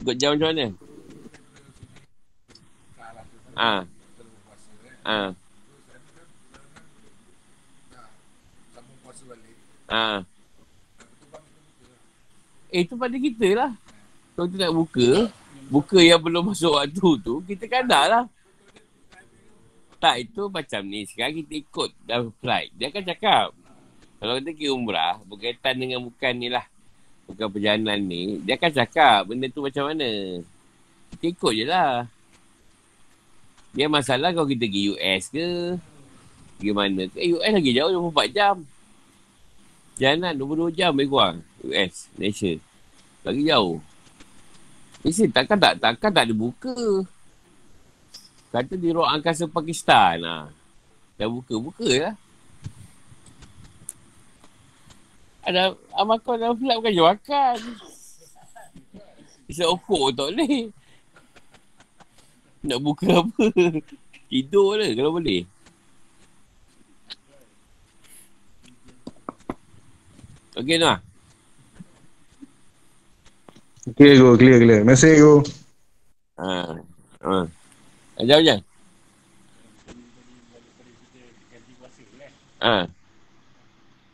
Ikut jam macam mana? Ha. Ha. Ha. Eh, itu pada kita lah. Kalau kita nak buka, buka yang belum masuk waktu tu, kita kadar lah. Tak, itu macam ni. Sekarang kita ikut dalam flight. Dia akan cakap. Kalau kita pergi umrah, berkaitan dengan bukan ni lah. Bukan perjalanan ni. Dia akan cakap benda tu macam mana. Kita ikut je lah. Dia masalah kalau kita pergi US ke, pergi mana ke. Eh, US lagi jauh 24 jam. Jalan 22 jam lebih kurang. US, Malaysia. Lagi jauh. Malaysia takkan tak, takkan tak ada buka. Kata di ruang angkasa Pakistan. Ha. Dah buka, buka lah. Ada amakau dalam flight bukan je makan. Isa opok tak boleh. Nak buka (laughs) apa? Tidur lah kalau boleh. Okey Noah. Clear go, clear clear. Mesej go. Ha. Ha. Ajar. Ha.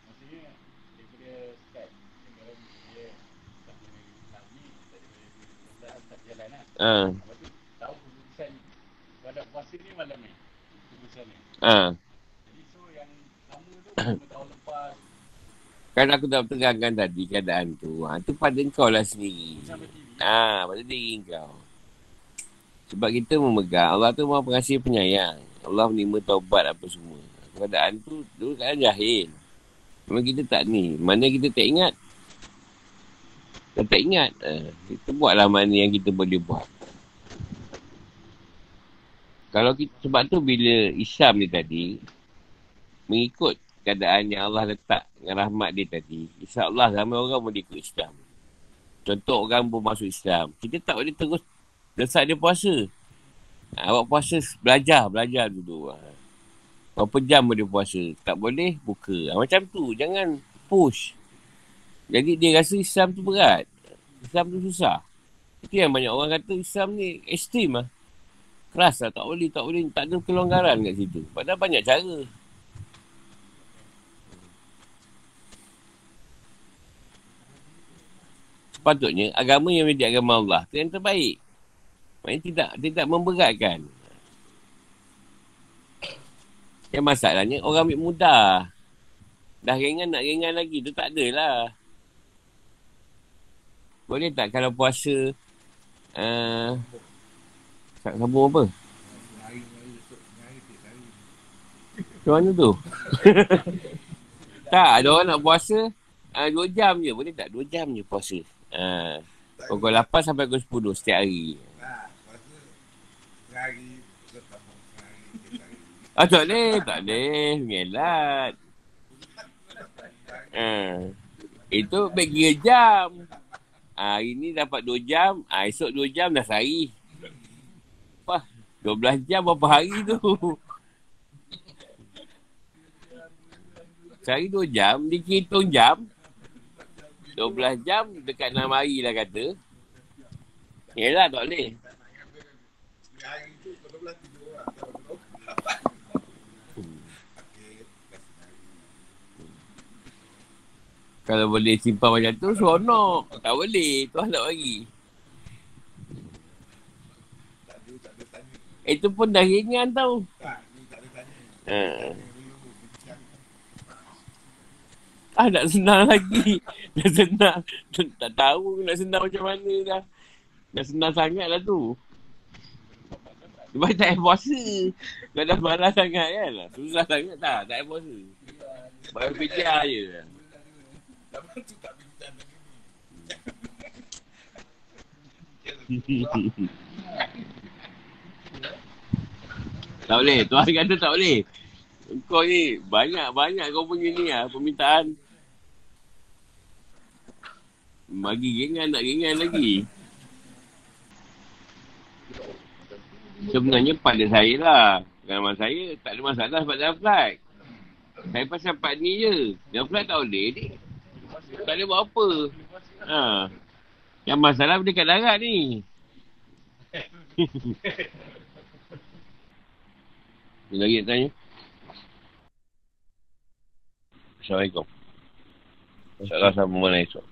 Maksudnya daripada start negara ni dia tak boleh Islam ni daripada tak jalan lah. Ha. Lepas tu tahu keputusan pada puasa ni malam ni. Keputusan ni. Ha. Jadi so yang sama tu lima tahun lepas (coughs) Kan aku dah terangkan tadi keadaan tu. Ha. Tu pada kau lah sendiri. TV. Ha. Pada diri kau. Sebab kita memegang. Allah tu maha pengasih penyayang. Allah menerima taubat apa semua. Keadaan tu dulu keadaan jahil. Memang kita tak ni. Mana kita tak ingat. Kita tak ingat. Ha. Kita buatlah mana yang kita boleh buat. Kalau kita, sebab tu bila Islam ni tadi, mengikut keadaan yang Allah letak dengan rahmat dia tadi, insyaAllah ramai orang boleh ikut Islam. Contoh orang pun masuk Islam. Kita tak boleh terus desak dia puasa. Ha, awak puasa belajar, belajar dulu. Ha. Berapa jam boleh puasa? Tak boleh, buka. Ha, macam tu, jangan push. Jadi dia rasa Islam tu berat. Islam tu susah. Itu yang banyak orang kata Islam ni ekstrim lah. Keras lah, tak boleh, tak boleh. Tak ada kelonggaran kat situ. Padahal banyak cara. Sepatutnya agama yang menjadi agama Allah tu yang terbaik. Maksudnya tidak tidak memberatkan. Yang masalahnya orang ambil mudah. Dah ringan nak ringan lagi tu tak adalah. Boleh tak kalau puasa uh, sambung apa? Macam mana tu? (laughs) tak, ada orang nak puasa uh, 2 jam je. Boleh tak 2 jam je puasa? Uh, pukul 8 sampai pukul 10 setiap hari. Ah, tak boleh, tak boleh. Mengelat. Uh, itu kira jam. Ah, hari ni dapat 2 jam. Ah, esok 2 jam dah sehari. Wah, 12 jam berapa hari tu? Sehari 2 jam, dia hitung jam. 12 jam dekat 6 hari lah kata. Yelah tak boleh. Kalau boleh simpan macam tu, seronok. Tak boleh. Tu nak bagi. Itu pun dah ringan tau. Ha. Ah, nak senang lagi. (laughs) Dah senang. Tak tahu nak senang macam mana dah. Dah senang sangat lah tu. Sebab tak payah puasa. Kalau dah malas sangat kan. Susah sangat tak. Tak payah puasa. Baru fikir je. (laughs) tak boleh. Tuan kata tak boleh. Kau ni banyak-banyak kau punya ni lah permintaan. Bagi ringan nak ringan lagi. Sebenarnya pada saya lah. Kalau saya tak ada masalah sebab dalam flight. Saya pasal part ni je. Dalam flight tak boleh ni. Tak boleh buat apa. Ha. Yang masalah dekat darat ni. (laughs) Ni lagi nak tanya. Assalamualaikum. InsyaAllah sama mana esok.